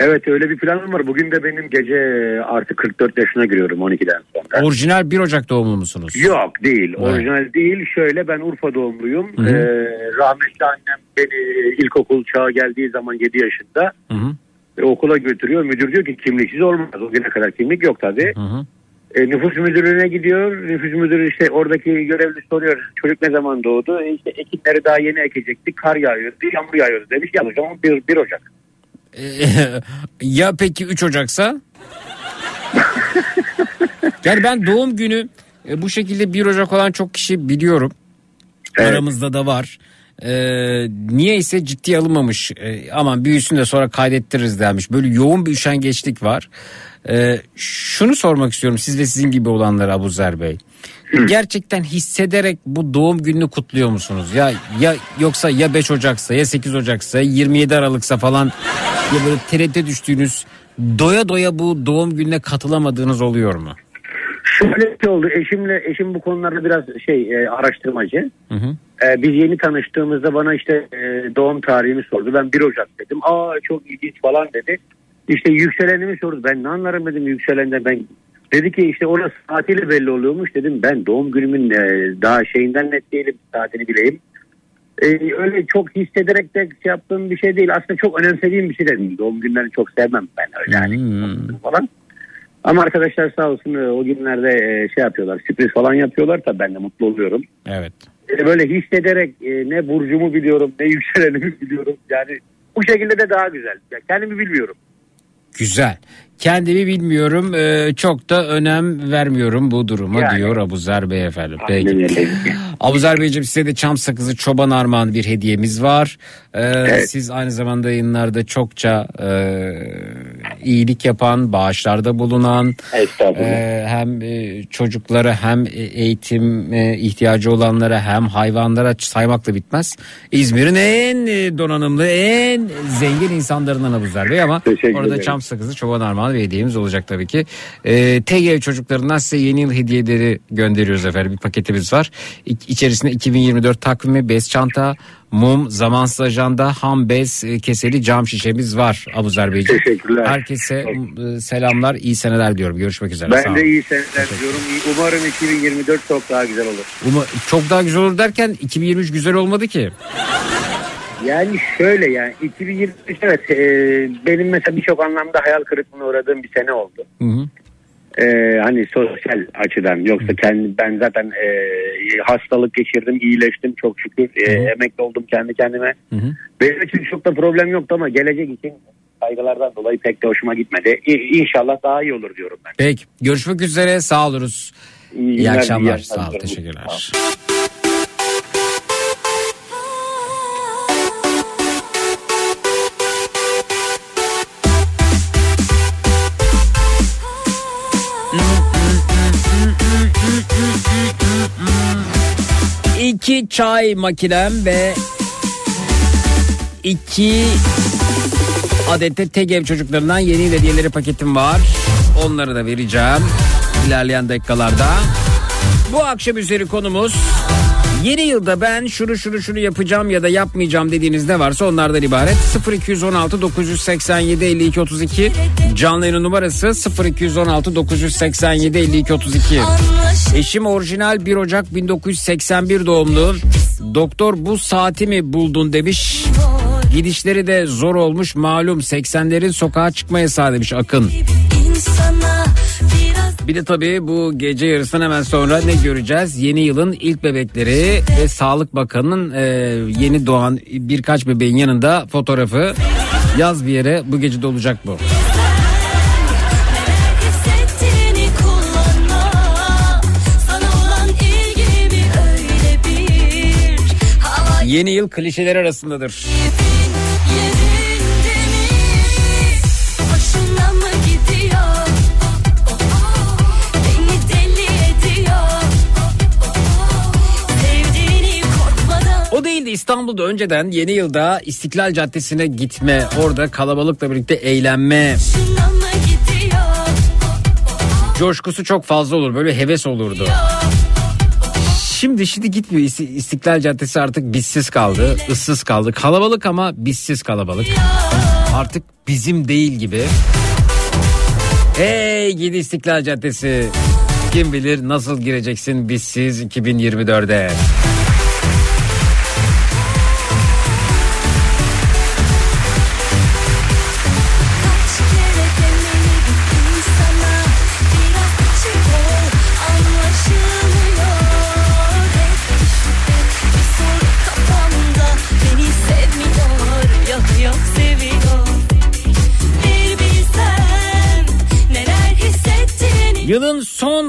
Evet öyle bir planım var. Bugün de benim gece artık 44 yaşına giriyorum 12'den sonra. Orijinal 1 Ocak doğumlu musunuz? Yok değil. Orijinal değil. Şöyle ben Urfa doğumluyum. Hı hı. Ee, rahmetli annem beni ilkokul çağı geldiği zaman 7 yaşında Hı hı. e, okula götürüyor. Müdür diyor ki kimliksiz olmaz. O güne kadar kimlik yok tabii. Hı hı. E, nüfus müdürlüğüne gidiyor. Nüfus müdürü işte oradaki görevli soruyor. Çocuk ne zaman doğdu? E, işte ekinleri daha yeni ekecektik. Kar yağıyordu, yağmur yağıyordu demiş. Yanlış ama 1, 1 Ocak. Ee, ya peki 3 Ocak'sa? yani ben doğum günü e, bu şekilde 1 Ocak olan çok kişi biliyorum. Evet. Aramızda da var. Ee, niye ise ciddiye alınmamış. Ee, aman büyüsün de sonra kaydettiririz denmiş. Böyle yoğun bir üşengeçlik var. Ee, şunu sormak istiyorum siz ve sizin gibi olanlara Abuzer Bey. Gerçekten hissederek bu doğum gününü kutluyor musunuz? Ya ya yoksa ya 5 Ocak'sa ya 8 Ocak'sa ya 27 Aralık'sa falan ya böyle TRT düştüğünüz doya doya bu doğum gününe katılamadığınız oluyor mu? Şöyle bir şey oldu. Eşimle eşim bu konularda biraz şey e, araştırmacı. Hı hı. E, biz yeni tanıştığımızda bana işte e, doğum tarihimi sordu. Ben 1 Ocak dedim. Aa çok ilginç falan dedi. İşte yükselenimi sordu. Ben ne anlarım dedim yükselende ben. Dedi ki işte orası saatiyle belli oluyormuş dedim. Ben doğum günümün e, daha şeyinden net değilim. Saatini bileyim. E, öyle çok hissederek de şey yaptığım bir şey değil. Aslında çok önemsediğim bir şey dedim. Doğum günlerini çok sevmem ben öyle hani Hmm. falan. Ama arkadaşlar sağ olsun e, o günlerde e, şey yapıyorlar. Sürpriz falan yapıyorlar. Tabii ben de mutlu oluyorum. Evet. E, böyle hissederek ne burcumu biliyorum ne yükselenimi biliyorum. Yani bu şekilde de daha güzel. Yani kendimi bilmiyorum. Güzel. Kendimi bilmiyorum. ee, çok da önem vermiyorum bu duruma Yani. diyor Abuzer Bey efendim. Peki. Öyle. Abuzer Beyciğim size de çam sakızı çoban armağan bir hediyemiz var. Ee, Evet. Siz aynı zamanda yayınlarda çokça e, iyilik yapan, bağışlarda bulunan, e, hem e, çocuklara hem e, eğitim e, ihtiyacı olanlara hem hayvanlara saymakla bitmez. İzmir'in en e, donanımlı, en zengin insanlarından Abuzer Bey ama Teşekkür orada ederim. çam sakızı çoban armağanı ve hediyemiz olacak tabii ki. E, TGV çocuklarından size yeni yıl hediyeleri gönderiyoruz efendim. Bir paketimiz var. İ- İçerisinde 2024 takvimi, bez çanta, mum, zamansız ajanda, ham bez, e, keseli cam şişemiz var Abuzer Beyciğim. Teşekkürler. Herkese e, selamlar, iyi seneler diyorum. Görüşmek üzere. Sağ Ben de iyi seneler diyorum. Umarım 2024 çok daha güzel olur. Uma- çok daha güzel olur derken 2023 güzel olmadı ki. Yani şöyle yani 2023 evet e, benim mesela birçok anlamda hayal kırıklığına uğradığım bir sene oldu. Hı hı. E, hani sosyal açıdan yoksa kendi ben zaten e, hastalık geçirdim iyileştim çok şükür E, emekli oldum kendi kendime. Hı hı. Benim için çok da problem yoktu ama gelecek için kaygılardan dolayı pek de hoşuma gitmedi. İ- İnşallah daha iyi olur diyorum ben. Peki görüşmek üzere sağ oluruz. İyi, günler, akşamlar iyi sağ ol teşekkürler. İki çay makinem ve iki adette tek ev çocuklarından yeni hediyeleri paketim var. Onları da vereceğim ilerleyen dakikalarda. Bu akşam üzeri konumuz yeni yılda ben şunu şunu şunu yapacağım ya da yapmayacağım dediğiniz ne varsa onlardan ibaret. 0216 987 52 32 canlı yayın numarası 0216 987 52 32. Eşim orijinal 1 Ocak 1981 doğumlu. Doktor bu saati mi buldun demiş. Gidişleri de zor olmuş malum 80'lerin sokağa çıkma yasağı demiş Akın. İnsana Bir de tabii bu gece yarısından hemen sonra ne göreceğiz? Yeni yılın ilk bebekleri ve Sağlık Bakanı'nın e, yeni doğan birkaç bebeğin yanında fotoğrafı yaz bir yere bu gece de olacak bu. Yeni yıl klişeler arasındadır. İstanbul'da önceden yeni yılda İstiklal Caddesi'ne gitme, orada kalabalıkla birlikte eğlenme coşkusu çok fazla olur. Böyle heves olurdu. Şimdi şimdi gitmiyor. İsti- İstiklal Caddesi artık bizsiz kaldı, ıssız kaldı. Kalabalık ama bizsiz kalabalık. Artık bizim değil gibi. Hey gidi İstiklal Caddesi. Kim bilir nasıl gireceksin bizsiz 2024'e.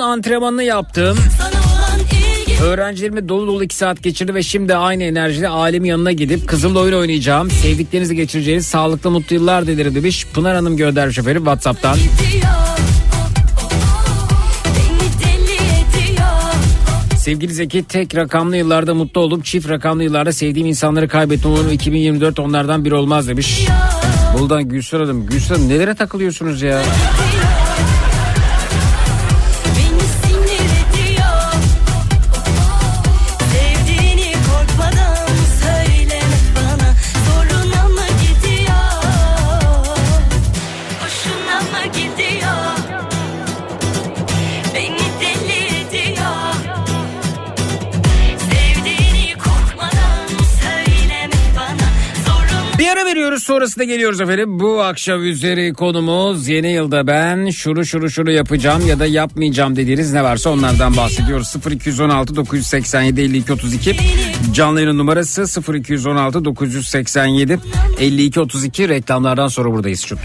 Antrenmanını yaptım. Öğrencilerime dolu dolu 2 saat geçirdi ve şimdi aynı enerjiyle alemin yanına gidip kızımla oyun oynayacağım. Sevdiklerinizle geçireceğiniz sağlıklı mutlu yıllar dilerim demiş. Pınar Hanım göndermiş efendim Whatsapp'tan. Sevgili Zeki tek rakamlı yıllarda mutlu olup çift rakamlı yıllarda sevdiğim insanları kaybettim. Umarım 2024 onlardan biri olmaz demiş. Buradan Gülsün Hanım. Gülsün Hanım nelere takılıyorsunuz ya? Sonrasında geliyoruz efendim. Bu akşam üzeri konumuz yeni yılda ben şunu şunu şunu yapacağım ya da yapmayacağım dediğiniz ne varsa onlardan bahsediyoruz. 0216 987 52 32 canlı yayın numarası 0216 987 52 32 reklamlardan sonra buradayız. Şut.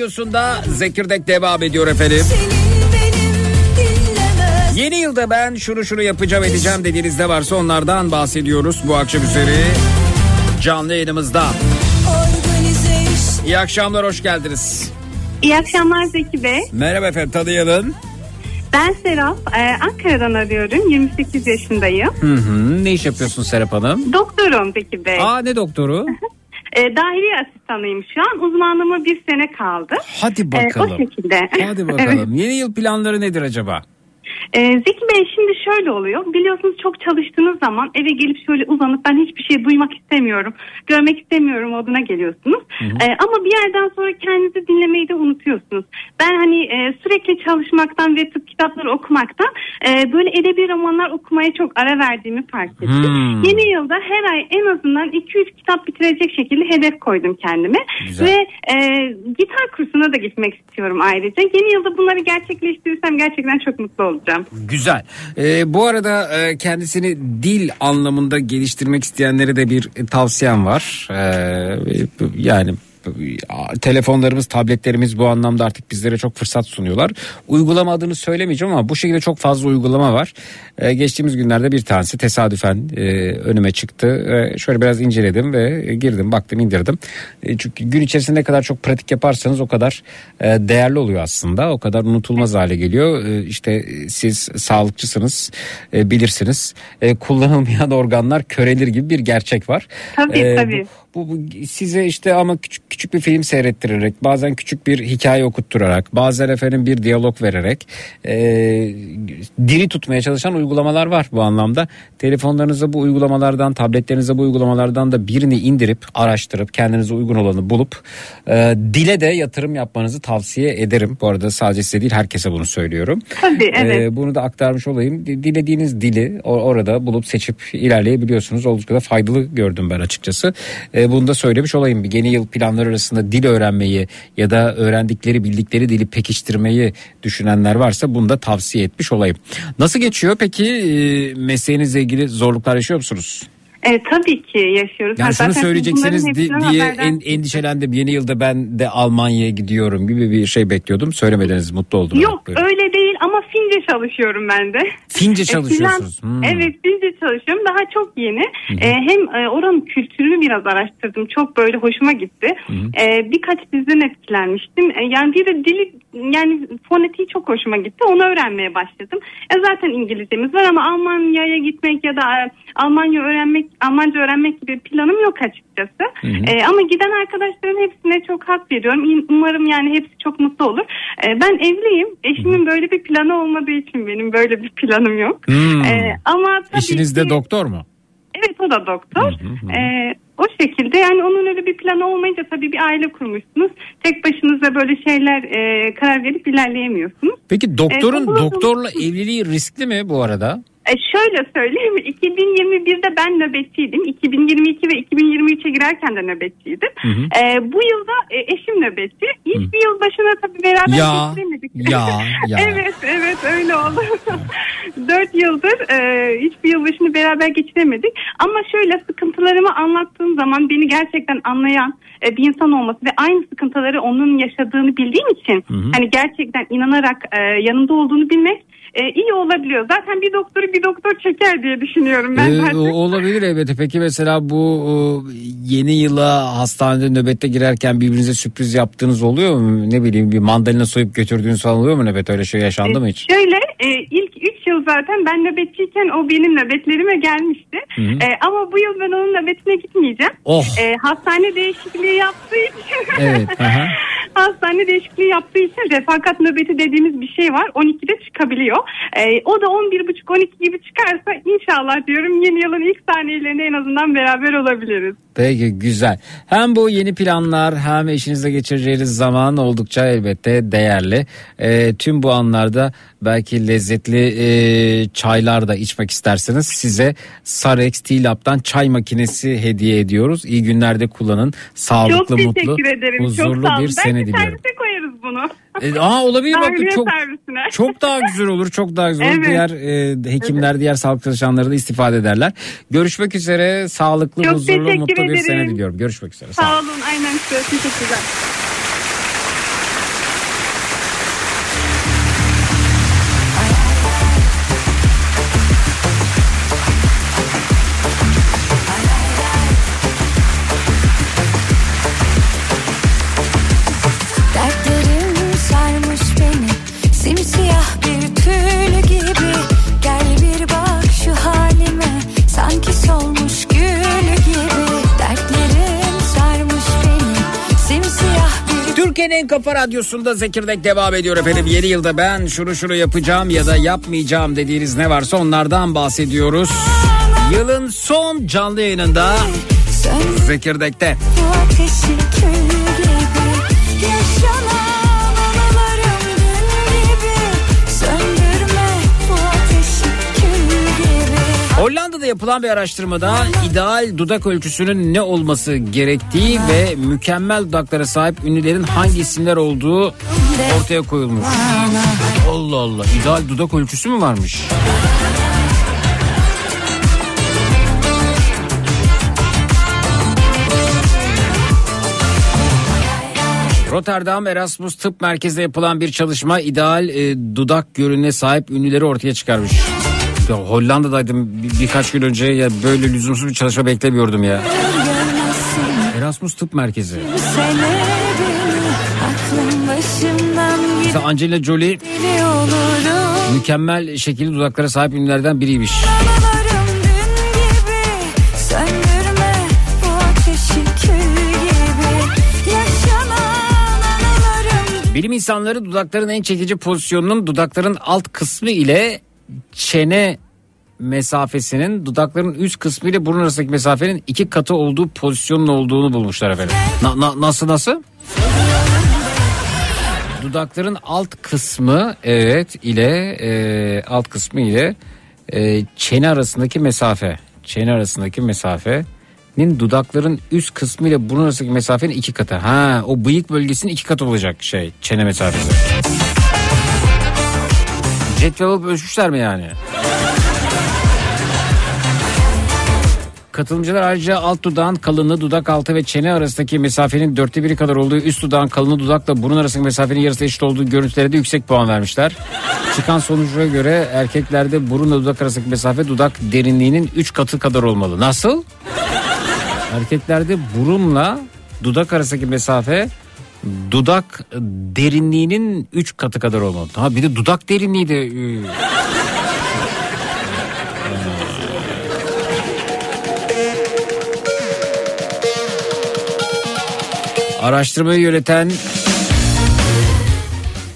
Radyosunda Zekirdek devam ediyor efendim. Yeni yılda ben şunu şunu yapacağım edeceğim dediğiniz ne varsa onlardan bahsediyoruz bu akşam üzeri. Canlı yayınımızda. İyi akşamlar hoş geldiniz. İyi akşamlar Zeki Bey. Merhaba efendim tanıyalım. Ben Serap. Ee, Ankara'dan arıyorum. 28 yaşındayım. Hı hı, ne iş yapıyorsun Serap Hanım? Doktorum Zeki Bey. Aa ne doktoru? Ee, dahiliye asistanıyım şu an. Uzmanlığıma bir sene kaldı. Hadi bakalım. Ee, o şekilde. Hadi bakalım. Yeni yıl planları nedir acaba? Ee, Zeki Bey şimdi şöyle oluyor. Biliyorsunuz çok çalıştığınız zaman eve gelip şöyle uzanıp ben hiçbir şey duymak istemiyorum, görmek istemiyorum moduna geliyorsunuz. Ee, ama bir yerden sonra kendinizi dinlemeyi de unutuyorsunuz. Ben hani e, sürekli çalışmaktan ve tıp kitapları okumaktan e, böyle edebi romanlar okumaya çok ara verdiğimi fark ettim. Hmm. Yeni yılda her ay en azından 2-3 kitap bitirecek şekilde hedef koydum kendime. Güzel. Ve e, gitar kursuna da gitmek istiyorum ayrıca. Yeni yılda bunları gerçekleştirirsem gerçekten çok mutlu olacağım. Güzel. Ee, bu arada e, kendisini dil anlamında geliştirmek isteyenlere de bir e, tavsiyem var. Ee, yani telefonlarımız, tabletlerimiz bu anlamda artık bizlere çok fırsat sunuyorlar. Uygulama adını söylemeyeceğim ama bu şekilde çok fazla uygulama var. Ee, geçtiğimiz günlerde bir tanesi tesadüfen e, önüme çıktı. Ee, şöyle biraz inceledim ve girdim, baktım, indirdim. E, çünkü gün içerisinde ne kadar çok pratik yaparsanız o kadar e, değerli oluyor aslında. O kadar unutulmaz hale geliyor. E, işte siz sağlıkçısınız, e, bilirsiniz. E, kullanılmayan organlar körelir gibi bir gerçek var. Tabii, E, tabii. Bu, bu size işte ama küçük küçük bir film seyrettirerek, bazen küçük bir hikaye okutturarak, bazen efendim bir diyalog vererek e, diri tutmaya çalışan uygulamalar var bu anlamda. Telefonlarınıza bu uygulamalardan, tabletlerinize bu uygulamalardan da birini indirip, araştırıp, kendinize uygun olanı bulup e, dile de yatırım yapmanızı tavsiye ederim. Bu arada sadece size değil herkese bunu söylüyorum. Tabii evet. Ee, bunu da aktarmış olayım. Di- Dilediğiniz dili orada bulup seçip ilerleyebiliyorsunuz. Oldukça da faydalı gördüm ben açıkçası. Ee, bunu da söylemiş olayım. Yeni yıl planları arasında dil öğrenmeyi ya da öğrendikleri bildikleri dili pekiştirmeyi düşünenler varsa bunu da tavsiye etmiş olayım. Nasıl geçiyor peki e, mesleğinizle ilgili zorluklar yaşıyor musunuz? E, tabii ki yaşıyoruz. Yani şunu söyleyeceksiniz di- diye haberdar- en- endişelendim. Yeni yılda ben de Almanya'ya gidiyorum gibi bir şey bekliyordum. Söylemediniz mutlu oldum. Yok Buyurun. öyle değil ama Fince çalışıyorum ben de. Fince E, çalışıyorsunuz. Finland- Hmm. Evet Fince çalışıyorum daha çok yeni. E, hem e, oranın kültürünü biraz araştırdım çok böyle hoşuma gitti. E, birkaç diziden etkilenmiştim. E, yani bir de dili yani fonetiği çok hoşuma gitti onu öğrenmeye başladım. E, zaten İngilizcemiz var ama Almanya'ya gitmek ya da e, Almanya öğrenmek Almanca öğrenmek gibi planım yok açıkçası. E, ama giden arkadaşların hepsine çok hak veriyorum. Umarım yani hepsi çok mutlu olur. E, ben evliyim. Eşimin böyle bir planı olmadığı için benim böyle bir planım yok. Hmm. E, ama tabii Eşiniz de ki- doktor mu? Evet o da doktor. E, o şekilde yani onun öyle bir planı olmayınca tabii bir aile kurmuşsunuz. Tek başınıza böyle şeyler e, karar verip ilerleyemiyorsunuz. Peki doktorun E, doktorla evliliği riskli mi bu arada? E şöyle söyleyeyim 2021'de ben nöbetçiydim. 2022 ve 2023'e girerken de nöbetçiydim. E, bu yılda e, eşim nöbetçi. Hiçbir yıl başına tabii beraber Ya, geçiremedik. ya, ya. evet evet öyle oldu. Dört yıldır e, hiçbir yılbaşını beraber geçiremedik. Ama şöyle sıkıntılarımı anlattığım zaman beni gerçekten anlayan e, bir insan olması ve aynı sıkıntıları onun yaşadığını bildiğim için hani gerçekten inanarak e, yanında olduğunu bilmek e, iyi olabiliyor. Zaten bir doktoru bir doktor çeker diye düşünüyorum ben Ee, olabilir elbette. Peki mesela bu e, yeni yıla hastanede nöbette girerken birbirinize sürpriz yaptığınız oluyor mu? Ne bileyim bir mandalina soyup götürdüğünüz falan oluyor mu nöbet? Öyle şey yaşandı mı hiç? Şöyle e, ilk 3 yıl zaten ben nöbetçiyken o benim nöbetlerime gelmişti. E, ama bu yıl ben onun nöbetine gitmeyeceğim. Oh. E, hastane değişikliği yaptığı için. Evet, aha. hastane değişikliği yaptığı için refakat nöbeti dediğimiz bir şey var. 12'de çıkabiliyor. E, o da 11.30-12 gibi çıkarsa inşallah diyorum yeni yılın ilk saniyelerinde en azından beraber olabiliriz. Peki güzel. Hem bu yeni planlar hem eşinizle geçireceğiniz zaman oldukça elbette değerli. Ee, tüm bu anlarda belki lezzetli e, çaylar da içmek isterseniz size Sarex T-Lab'dan çay makinesi hediye ediyoruz. İyi günlerde kullanın. Sağlıklı, çok mutlu, teşekkür ederim. huzurlu çok sağ olun. bir sene Belki diliyorum. servise koyarız bunu. E, aa olabilir Dahiliye çok servisine. çok daha güzel olur. Çok daha güzel olur. Evet. Diğer e, hekimler, diğer sağlık çalışanları da istifade ederler. Görüşmek üzere. Sağlıklı, Çok huzurlu, mutlu bir sene ederim. diliyorum. Görüşmek üzere. Sağ olun. Sağ olun. Aynen size teşekkürler. Kafa Radyosu'nda Zekirdek devam ediyor efendim. Yeni yılda ben şunu şunu yapacağım ya da yapmayacağım dediğiniz ne varsa onlardan bahsediyoruz. Yılın son canlı yayınında Zekirdek'te. Bu ateşi Hollanda'da yapılan bir araştırmada ideal dudak ölçüsünün ne olması gerektiği ve mükemmel dudaklara sahip ünlülerin hangi isimler olduğu ortaya koyulmuş. Allah Allah ideal dudak ölçüsü mü varmış? Rotterdam Erasmus Tıp Merkezi'nde yapılan bir çalışma ideal e, dudak görününe sahip ünlüleri ortaya çıkarmış. Ya Hollanda'daydım bir- birkaç gün önce ya böyle lüzumsuz bir çalışma beklemiyordum ya. Erasmus Tıp Merkezi. Mesela Angelina Jolie mükemmel şekilli dudaklara sahip ünlülerden biriymiş. Bilim insanları dudakların en çekici pozisyonunun dudakların alt kısmı ile çene mesafesinin dudakların üst kısmı ile burun arasındaki mesafenin iki katı olduğu pozisyonun olduğunu bulmuşlar efendim. Na- na- nasıl nasıl? Dudakların alt kısmı evet ile e, alt kısmı ile e, çene arasındaki mesafe. Çene arasındaki mesafenin dudakların üst kısmı ile burun arasındaki mesafenin iki katı. Ha o bıyık bölgesinin iki katı olacak şey çene mesafesi. Cetvel alıp ölçmüşler mi yani? Katılımcılar ayrıca alt dudağın kalınlığı dudak altı ve çene arasındaki mesafenin dörtte biri kadar olduğu üst dudağın kalınlığı dudakla burun arasındaki mesafenin yarısı eşit olduğu görüntülere de yüksek puan vermişler. Çıkan sonuca göre erkeklerde burunla dudak arasındaki mesafe dudak derinliğinin 3 katı kadar olmalı. Nasıl? Erkeklerde burunla dudak arasındaki mesafe dudak derinliğinin 3 katı kadar olmalı. Ha bir de dudak derinliği de e, Araştırmayı yöneten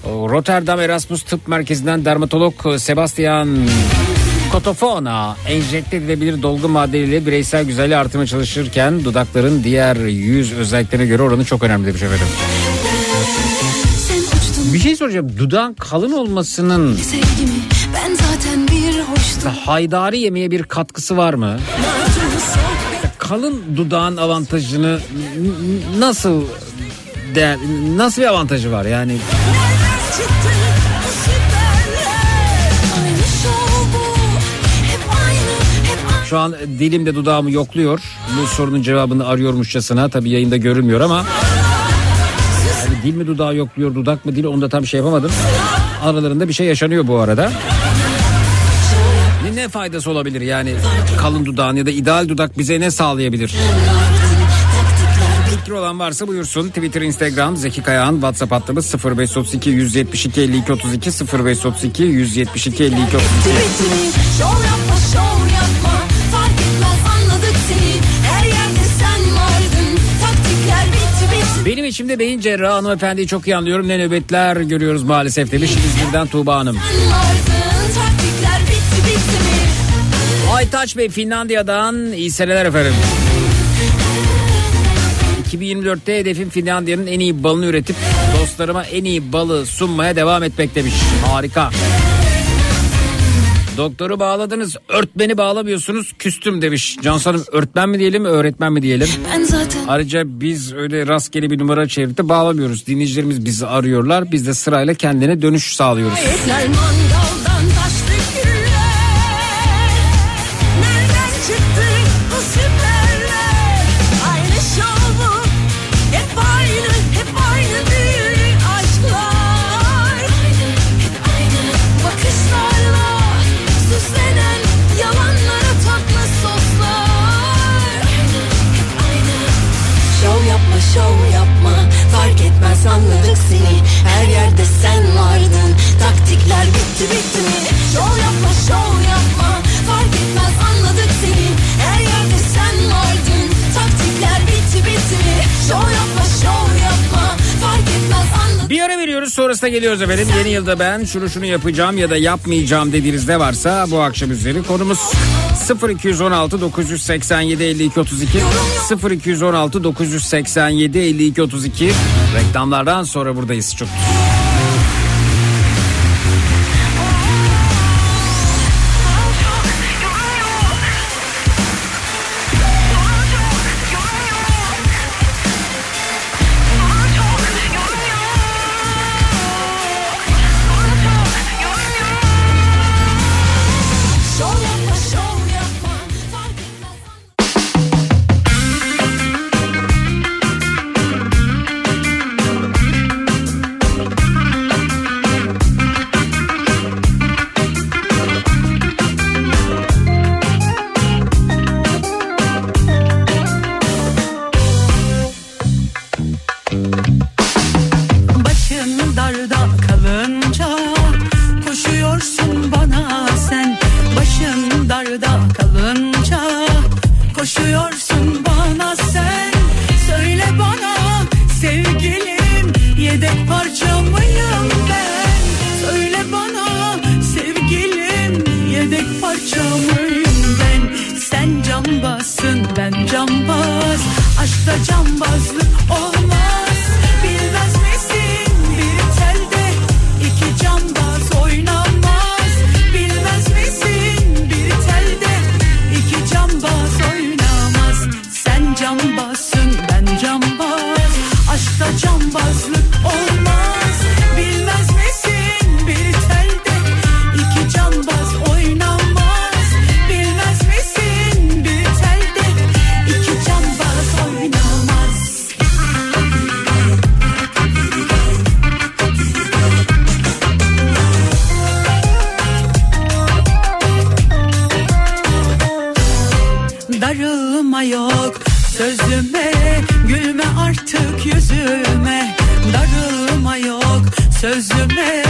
o, Rotterdam Erasmus Tıp Merkezi'nden dermatolog Sebastian Kotofona enjekte edilebilir dolgu maddeleriyle bireysel güzelliği artırmaya çalışırken dudakların diğer yüz özelliklerine göre oranı çok önemli demiş efendim. Bir şey soracağım. Dudağın kalın olmasının haydari yemeğe bir katkısı var mı? Kalın dudağın avantajını nasıl nasıl bir avantajı var yani? Şu an dilimde dudağımı yokluyor. Bu sorunun cevabını arıyormuşçasına. Tabii yayında görünmüyor ama. Yani dil mi dudağı yokluyor, dudak mı dil onu da tam şey yapamadım. Aralarında bir şey yaşanıyor bu arada. Ne, ne faydası olabilir yani kalın dudağın ya da ideal dudak bize ne sağlayabilir? Fikri olan varsa buyursun. Twitter, Instagram, Zeki Kayağan, WhatsApp hattımız 0532 172 52 32 0532 172 52 32. Benim içimde beyin cerrahı hanımefendiyi çok iyi anlıyorum. Ne nöbetler görüyoruz maalesef demiş İzmir'den Tuğba Hanım. Aytaç Bey Finlandiya'dan iyi seneler efendim. 2024'te hedefim Finlandiya'nın en iyi balını üretip dostlarıma en iyi balı sunmaya devam etmek demiş. Harika. Doktoru bağladınız, örtmeni bağlamıyorsunuz, küstüm demiş. Cansu Hanım örtmen mi diyelim, öğretmen mi diyelim? Ben zaten Ayrıca biz öyle rastgele bir numara çevirip de bağlamıyoruz. Dinleyicilerimiz bizi arıyorlar. Biz de sırayla kendine dönüş sağlıyoruz. Etler sonrasında geliyoruz efendim. Yeni yılda ben şunu şunu yapacağım ya da yapmayacağım dediğiniz ne varsa bu akşam üzeri konumuz 0216 987 52 32 0216 987 52 32 reklamlardan sonra buradayız çok. Darılma yok. Sözüme Gülme artık yüzüme. Darılma yok. Sözüme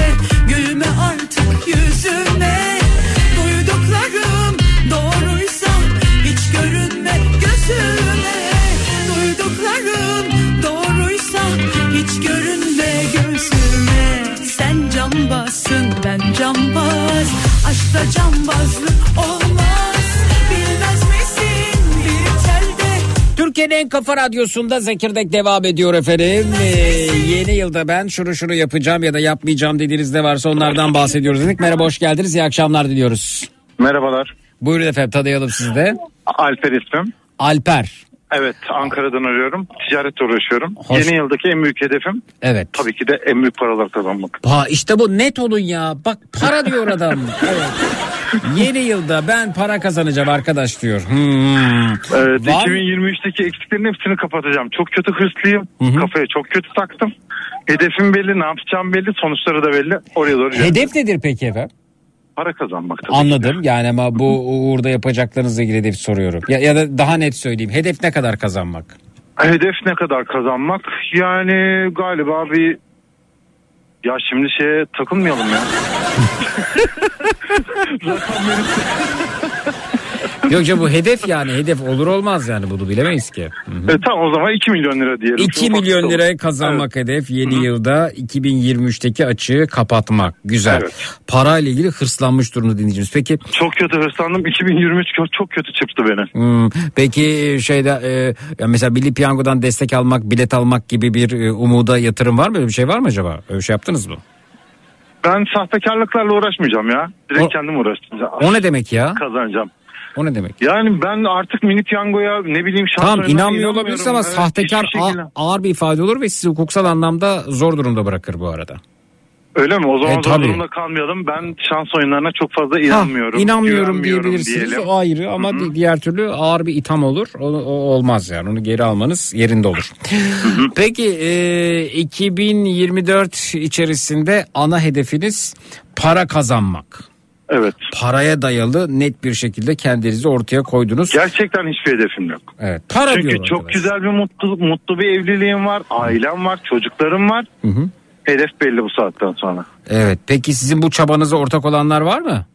Gülme artık yüzüme. Duyduklarım doğruysa Hiç görünme gözüme. Duyduklarım doğruysa Hiç görünme gözüme. Sen cambazsın ben cambaz. Aşkta cambazlık olmaz Türkiye'nin en kafa radyosunda Zekirdek devam ediyor efendim. Ee, yeni yılda ben şunu şunu yapacağım ya da yapmayacağım dediğiniz ne varsa onlardan bahsediyoruz dedik. Merhaba hoş geldiniz iyi akşamlar diliyoruz. Merhabalar. Buyurun efendim tanıyalım sizi de. Alper ismim. Alper. Evet Ankara'dan arıyorum. Ticaretle uğraşıyorum. Hoş- Yeni yıldaki en büyük hedefim Evet. tabii ki de en büyük paralar kazanmak. Ha işte bu net olun ya. Bak para diyor adam. Evet. Yeni yılda ben para kazanacağım arkadaş diyor. Hmm. Evet, Var mı? 2023'teki eksiklerin hepsini kapatacağım. Çok kötü hırslıyım. Hı hı. Kafaya çok kötü taktım. Hedefim belli, ne yapacağım belli, sonuçları da belli. Oraya doğru gidiyorum. Hedef nedir peki efendim? Para kazanmak tabii. Anladım yani ama bu uğurda yapacaklarınızla ilgili hedef soruyorum. Ya, ya da daha net söyleyeyim. Hedef ne kadar kazanmak? Hedef ne kadar kazanmak? Yani galiba bir ya şimdi şeye takılmayalım ya. Rakam verip Yok canım bu hedef yani hedef olur olmaz yani bunu bilemeyiz ki. Hı hı. E, tamam o zaman 2 milyon lira diyelim. 2 Ufak milyon liraya kazanmak hedef yeni yılda 2023'teki açığı kapatmak. Güzel. Evet. Parayla ilgili hırslanmış durumda dinleyicimiz. Peki Çok kötü hırslandım. 2023 kö- çok kötü çıktı beni. hmm, peki şeyde e, ya mesela Milli Piyango'dan destek almak, bilet almak gibi bir e, umuda yatırım var mı? Öyle bir şey var mı acaba? Öyle bir şey yaptınız mı? Ben sahtekarlıklarla uğraşmayacağım ya. Direkt O- kendim uğraşacağım. O ne demek ya? Kazanacağım. O ne demek? Yani ben artık mini piyangoya ne bileyim şans Tamam inanmıyor olabilirsin ama. Evet, sahtekar a- ağır bir ifade olur ve sizi hukuksal anlamda zor durumda bırakır bu arada. Öyle mi? O zaman E, zor durumda kalmayalım. Ben şans oyunlarına çok fazla inanmıyorum. Ha, inanmıyorum diyebilirsiniz diyelim. o ayrı ama di- diğer türlü ağır bir itham olur. O, o olmaz yani onu geri almanız yerinde olur. Peki e, 2024 içerisinde ana hedefiniz para kazanmak. Evet. Paraya dayalı net bir şekilde kendinizi ortaya koydunuz. Gerçekten hiçbir hedefim yok. Evet. Para Çünkü çok arkadaş. güzel bir mutlu, mutlu bir evliliğim var. Ailem var. Çocuklarım var. Hı hı. Hedef belli bu saatten sonra. Evet. Peki sizin bu çabanıza ortak olanlar var mı?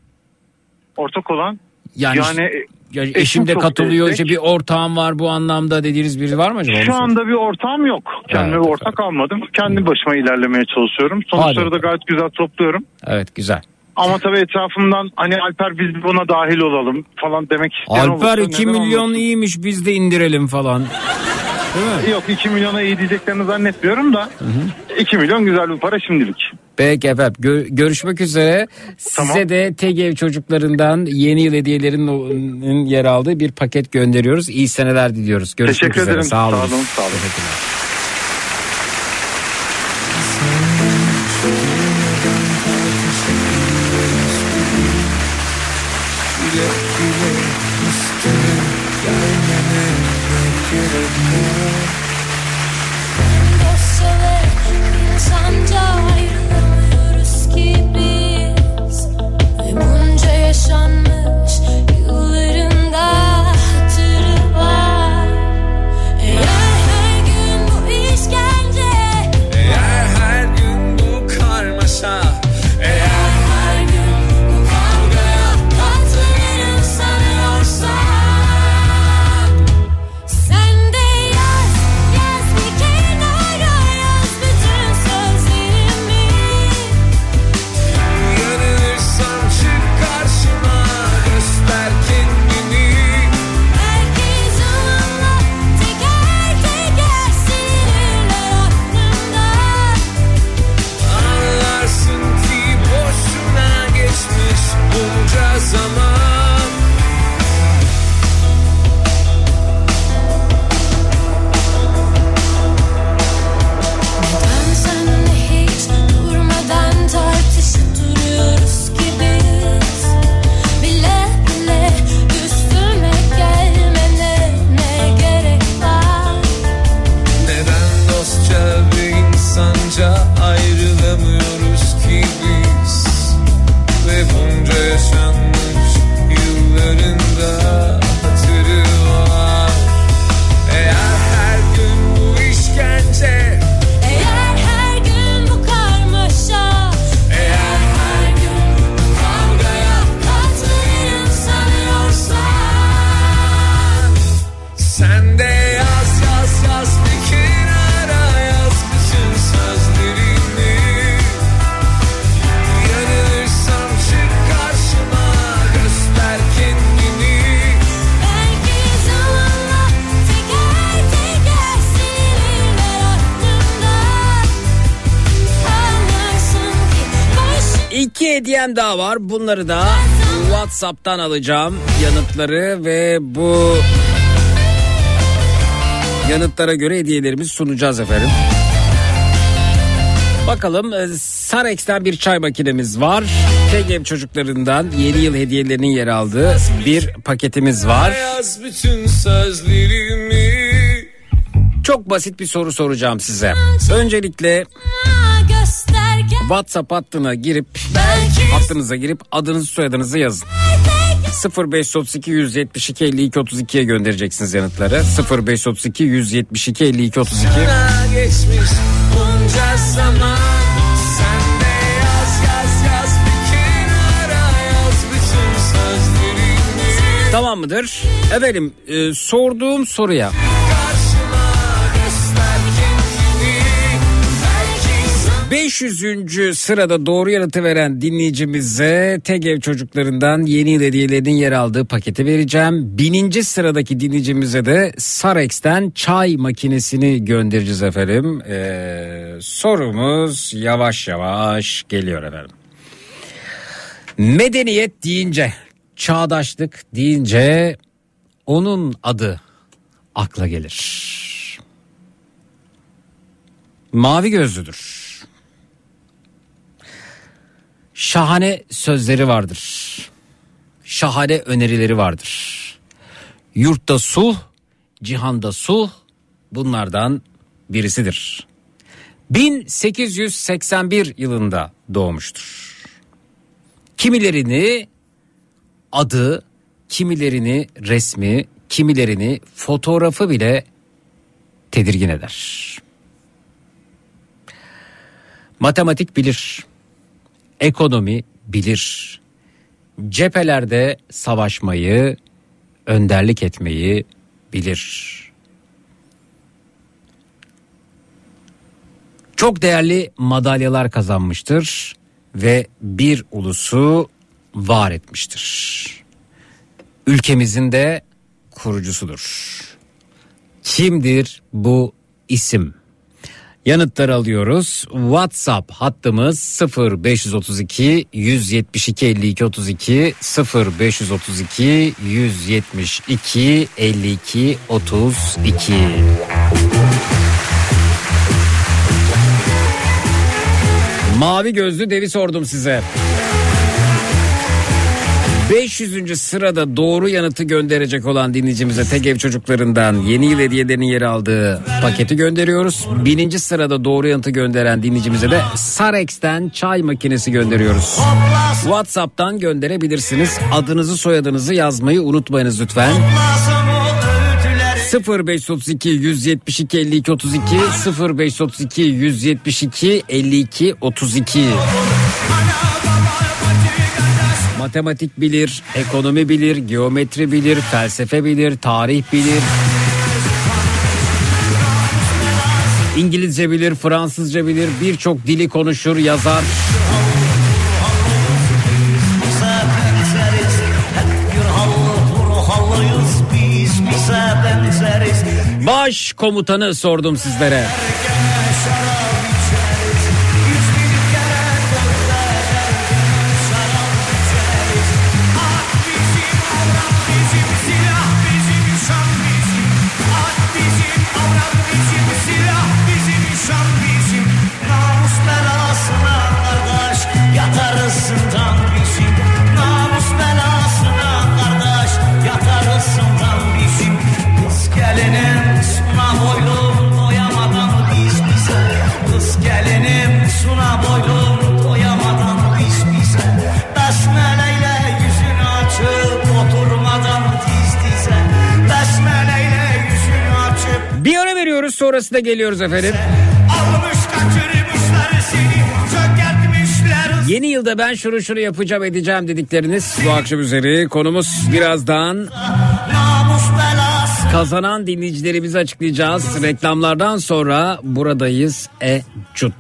Ortak olan Yani, Yani, ya eşim de katılıyor destek. işte bir ortağım var bu anlamda dediğiniz biri var mı acaba? Şu anda bir ortağım yok. Kendime Evet, bir ortak almadım. Kendi başıma ilerlemeye çalışıyorum. Sonuçları Hadi. da gayet güzel topluyorum. Evet güzel. Ama tabii etrafımdan hani Alper biz buna dahil olalım falan demek isteyen Alper olursa 2 neden milyon olmasın? iyiymiş biz de indirelim falan. Değil mi? Yok 2 milyona iyi diyeceklerini zannetmiyorum da 2 milyon güzel bir para şimdilik. Peki efendim Gö- görüşmek üzere. Tamam. Size de TGV çocuklarından yeni yıl hediyelerinin yer aldığı bir paket gönderiyoruz. İyi seneler diliyoruz. Görüşmek Teşekkür üzere. ederim. Sağ olun. Sağ olun, sağ olun. Teşekkürler. Var. Bunları da WhatsApp'tan alacağım yanıtları ve bu yanıtlara göre hediyelerimizi sunacağız efendim. Bakalım e, Sarex'ten bir çay makinemiz var. TGM çocuklarından yeni yıl hediyelerinin yer aldığı bir paketimiz var. Çok basit bir soru soracağım size. Öncelikle WhatsApp hattına girip Belki hattınıza girip adınızı soyadınızı yazın. 0532 172 52 32'ye göndereceksiniz yanıtları. 0532 172 52 32. Sana geçmiş bunca zaman Sen de yaz yaz yaz bir kenara yaz bütün sözlerimi Tamam mıdır? Efendim e, sorduğum soruya 500. sırada doğru yanıtı veren dinleyicimize TGV çocuklarından yeni yıl hediyelerinin yer aldığı paketi vereceğim. Bininci sıradaki dinleyicimize de Sarex'ten çay makinesini göndereceğiz efendim. Ee, sorumuz yavaş yavaş geliyor efendim. Medeniyet deyince, çağdaşlık deyince onun adı akla gelir. Mavi gözlüdür. Şahane sözleri vardır. Şahane önerileri vardır. Yurtta sulh, cihanda sulh bunlardan birisidir. 1881 yılında doğmuştur. Kimilerini adı, kimilerini resmi, kimilerini fotoğrafı bile tedirgin eder. Matematik bilir, ekonomi bilir, cephelerde savaşmayı, önderlik etmeyi bilir. Çok değerli madalyalar kazanmıştır ve bir ulusu var etmiştir. Ülkemizin de kurucusudur. Kimdir bu isim? Yanıtları alıyoruz. WhatsApp hattımız 0532 172 52 32 0532 172 52 32. Mavi gözlü devi sordum size. 500. sırada doğru yanıtı gönderecek olan dinleyicimize tek ev çocuklarından yeni yıl hediyelerinin yer aldığı paketi gönderiyoruz. Bininci sırada doğru yanıtı gönderen dinleyicimize de Sarex'ten çay makinesi gönderiyoruz. Whatsapp'tan gönderebilirsiniz. Adınızı soyadınızı yazmayı unutmayınız lütfen. 0532 172 52 32 0532 172 52 32 Matematik bilir, ekonomi bilir, geometri bilir, felsefe bilir, tarih bilir. İngilizce bilir, Fransızca bilir, birçok dili konuşur, yazar. Baş komutanı sordum sizlere. Sonrasında geliyoruz efendim. almış seni Yeni yılda ben şunu şunu yapacağım edeceğim dedikleriniz bu akşam üzeri konumuz birazdan kazanan dinleyicilerimizi açıklayacağız. Reklamlardan sonra buradayız e cut.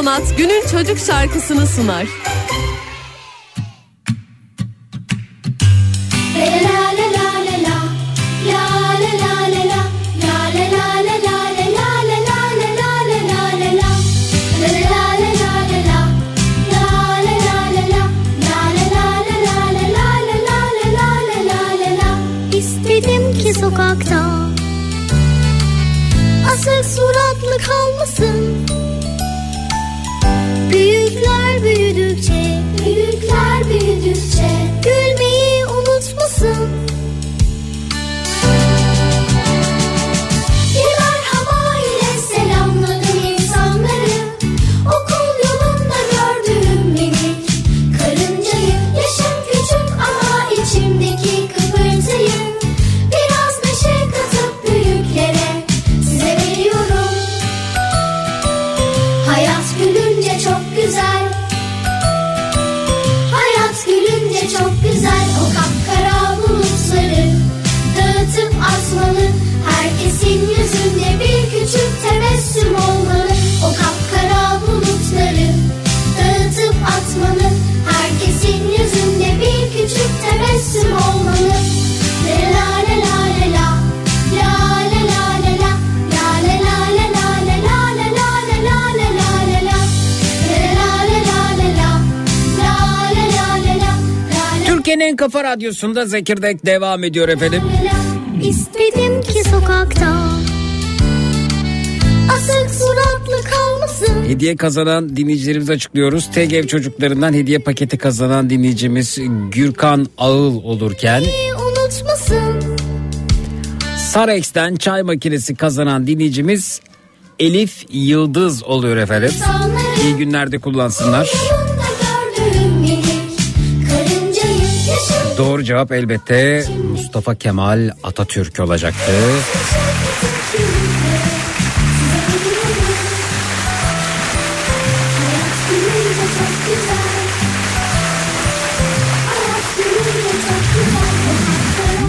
Donat günün çocuk şarkısını sunar. Sokakta Asık suratlı kalmasın Büyükler büyüdükçe Büyükler büyüdükçe Gülmeyi unutmasın Atmalı Herkesin yüzünde bir küçük tebessüm olmalı O kapkara bulutları Dağıtıp atmalı Herkesin yüzünde bir küçük tebessüm olmalı Türkiye'nin en kafa radyosunda Zekirdek devam ediyor efendim. İstedim ki sokakta Asık suratlı kalmasın Hediye kazanan dinleyicilerimizi açıklıyoruz. TGV çocuklarından hediye paketi kazanan dinleyicimiz Gürkan Ağıl olurken Unutmasın Sarex'ten çay makinesi kazanan dinleyicimiz Elif Yıldız oluyor efendim. İyi günlerde kullansınlar. Doğru cevap elbette Mustafa Kemal Atatürk olacaktı.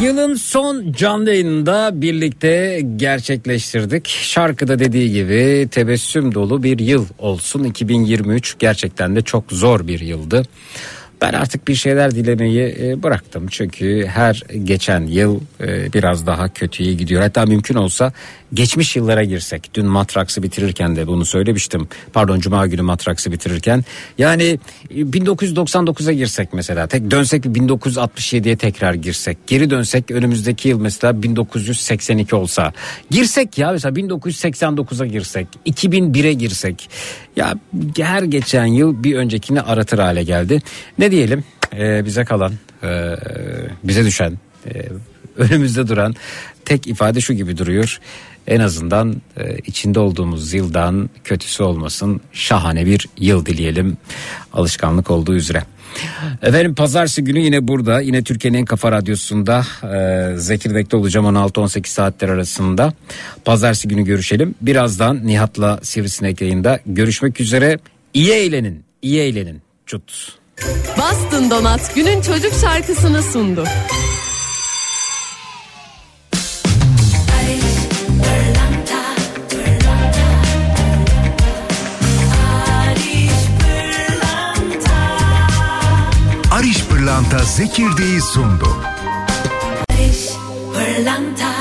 Yılın son canlı yayınında birlikte gerçekleştirdik. Şarkıda dediği gibi tebessüm dolu bir yıl olsun. 2023 gerçekten de çok zor bir yıldı. Ben artık bir şeyler dilemeyi e, bıraktım. Çünkü her geçen yıl e, biraz daha kötüye gidiyor. Hatta mümkün olsa geçmiş yıllara girsek. Dün Matraks'ı bitirirken de bunu söylemiştim. Pardon Cuma günü Matraks'ı bitirirken. Yani e, 1999'a girsek mesela. Tek dönsek bir 1967'ye tekrar girsek. Geri dönsek önümüzdeki yıl mesela 1982 olsa. Girsek ya mesela 1989'a girsek. 2001'e girsek. Ya her geçen yıl bir öncekini aratır hale geldi. Ne diyelim Ee, bize kalan e, bize düşen e, önümüzde duran tek ifade şu gibi duruyor. En azından e, içinde olduğumuz yıldan kötüsü olmasın şahane bir yıl dileyelim alışkanlık olduğu üzere. Efendim pazartesi günü yine burada yine Türkiye'nin en kafa radyosunda e, Zekirdek'te olacağım 16-18 saatler arasında. Pazartesi günü görüşelim. Birazdan Nihat'la Sivrisinek yayında görüşmek üzere. İyi eğlenin, iyi eğlenin. Cut. Bastın Donat günün çocuk şarkısını sundu. Pırlanta Zekirdeği sundu. Pırlanta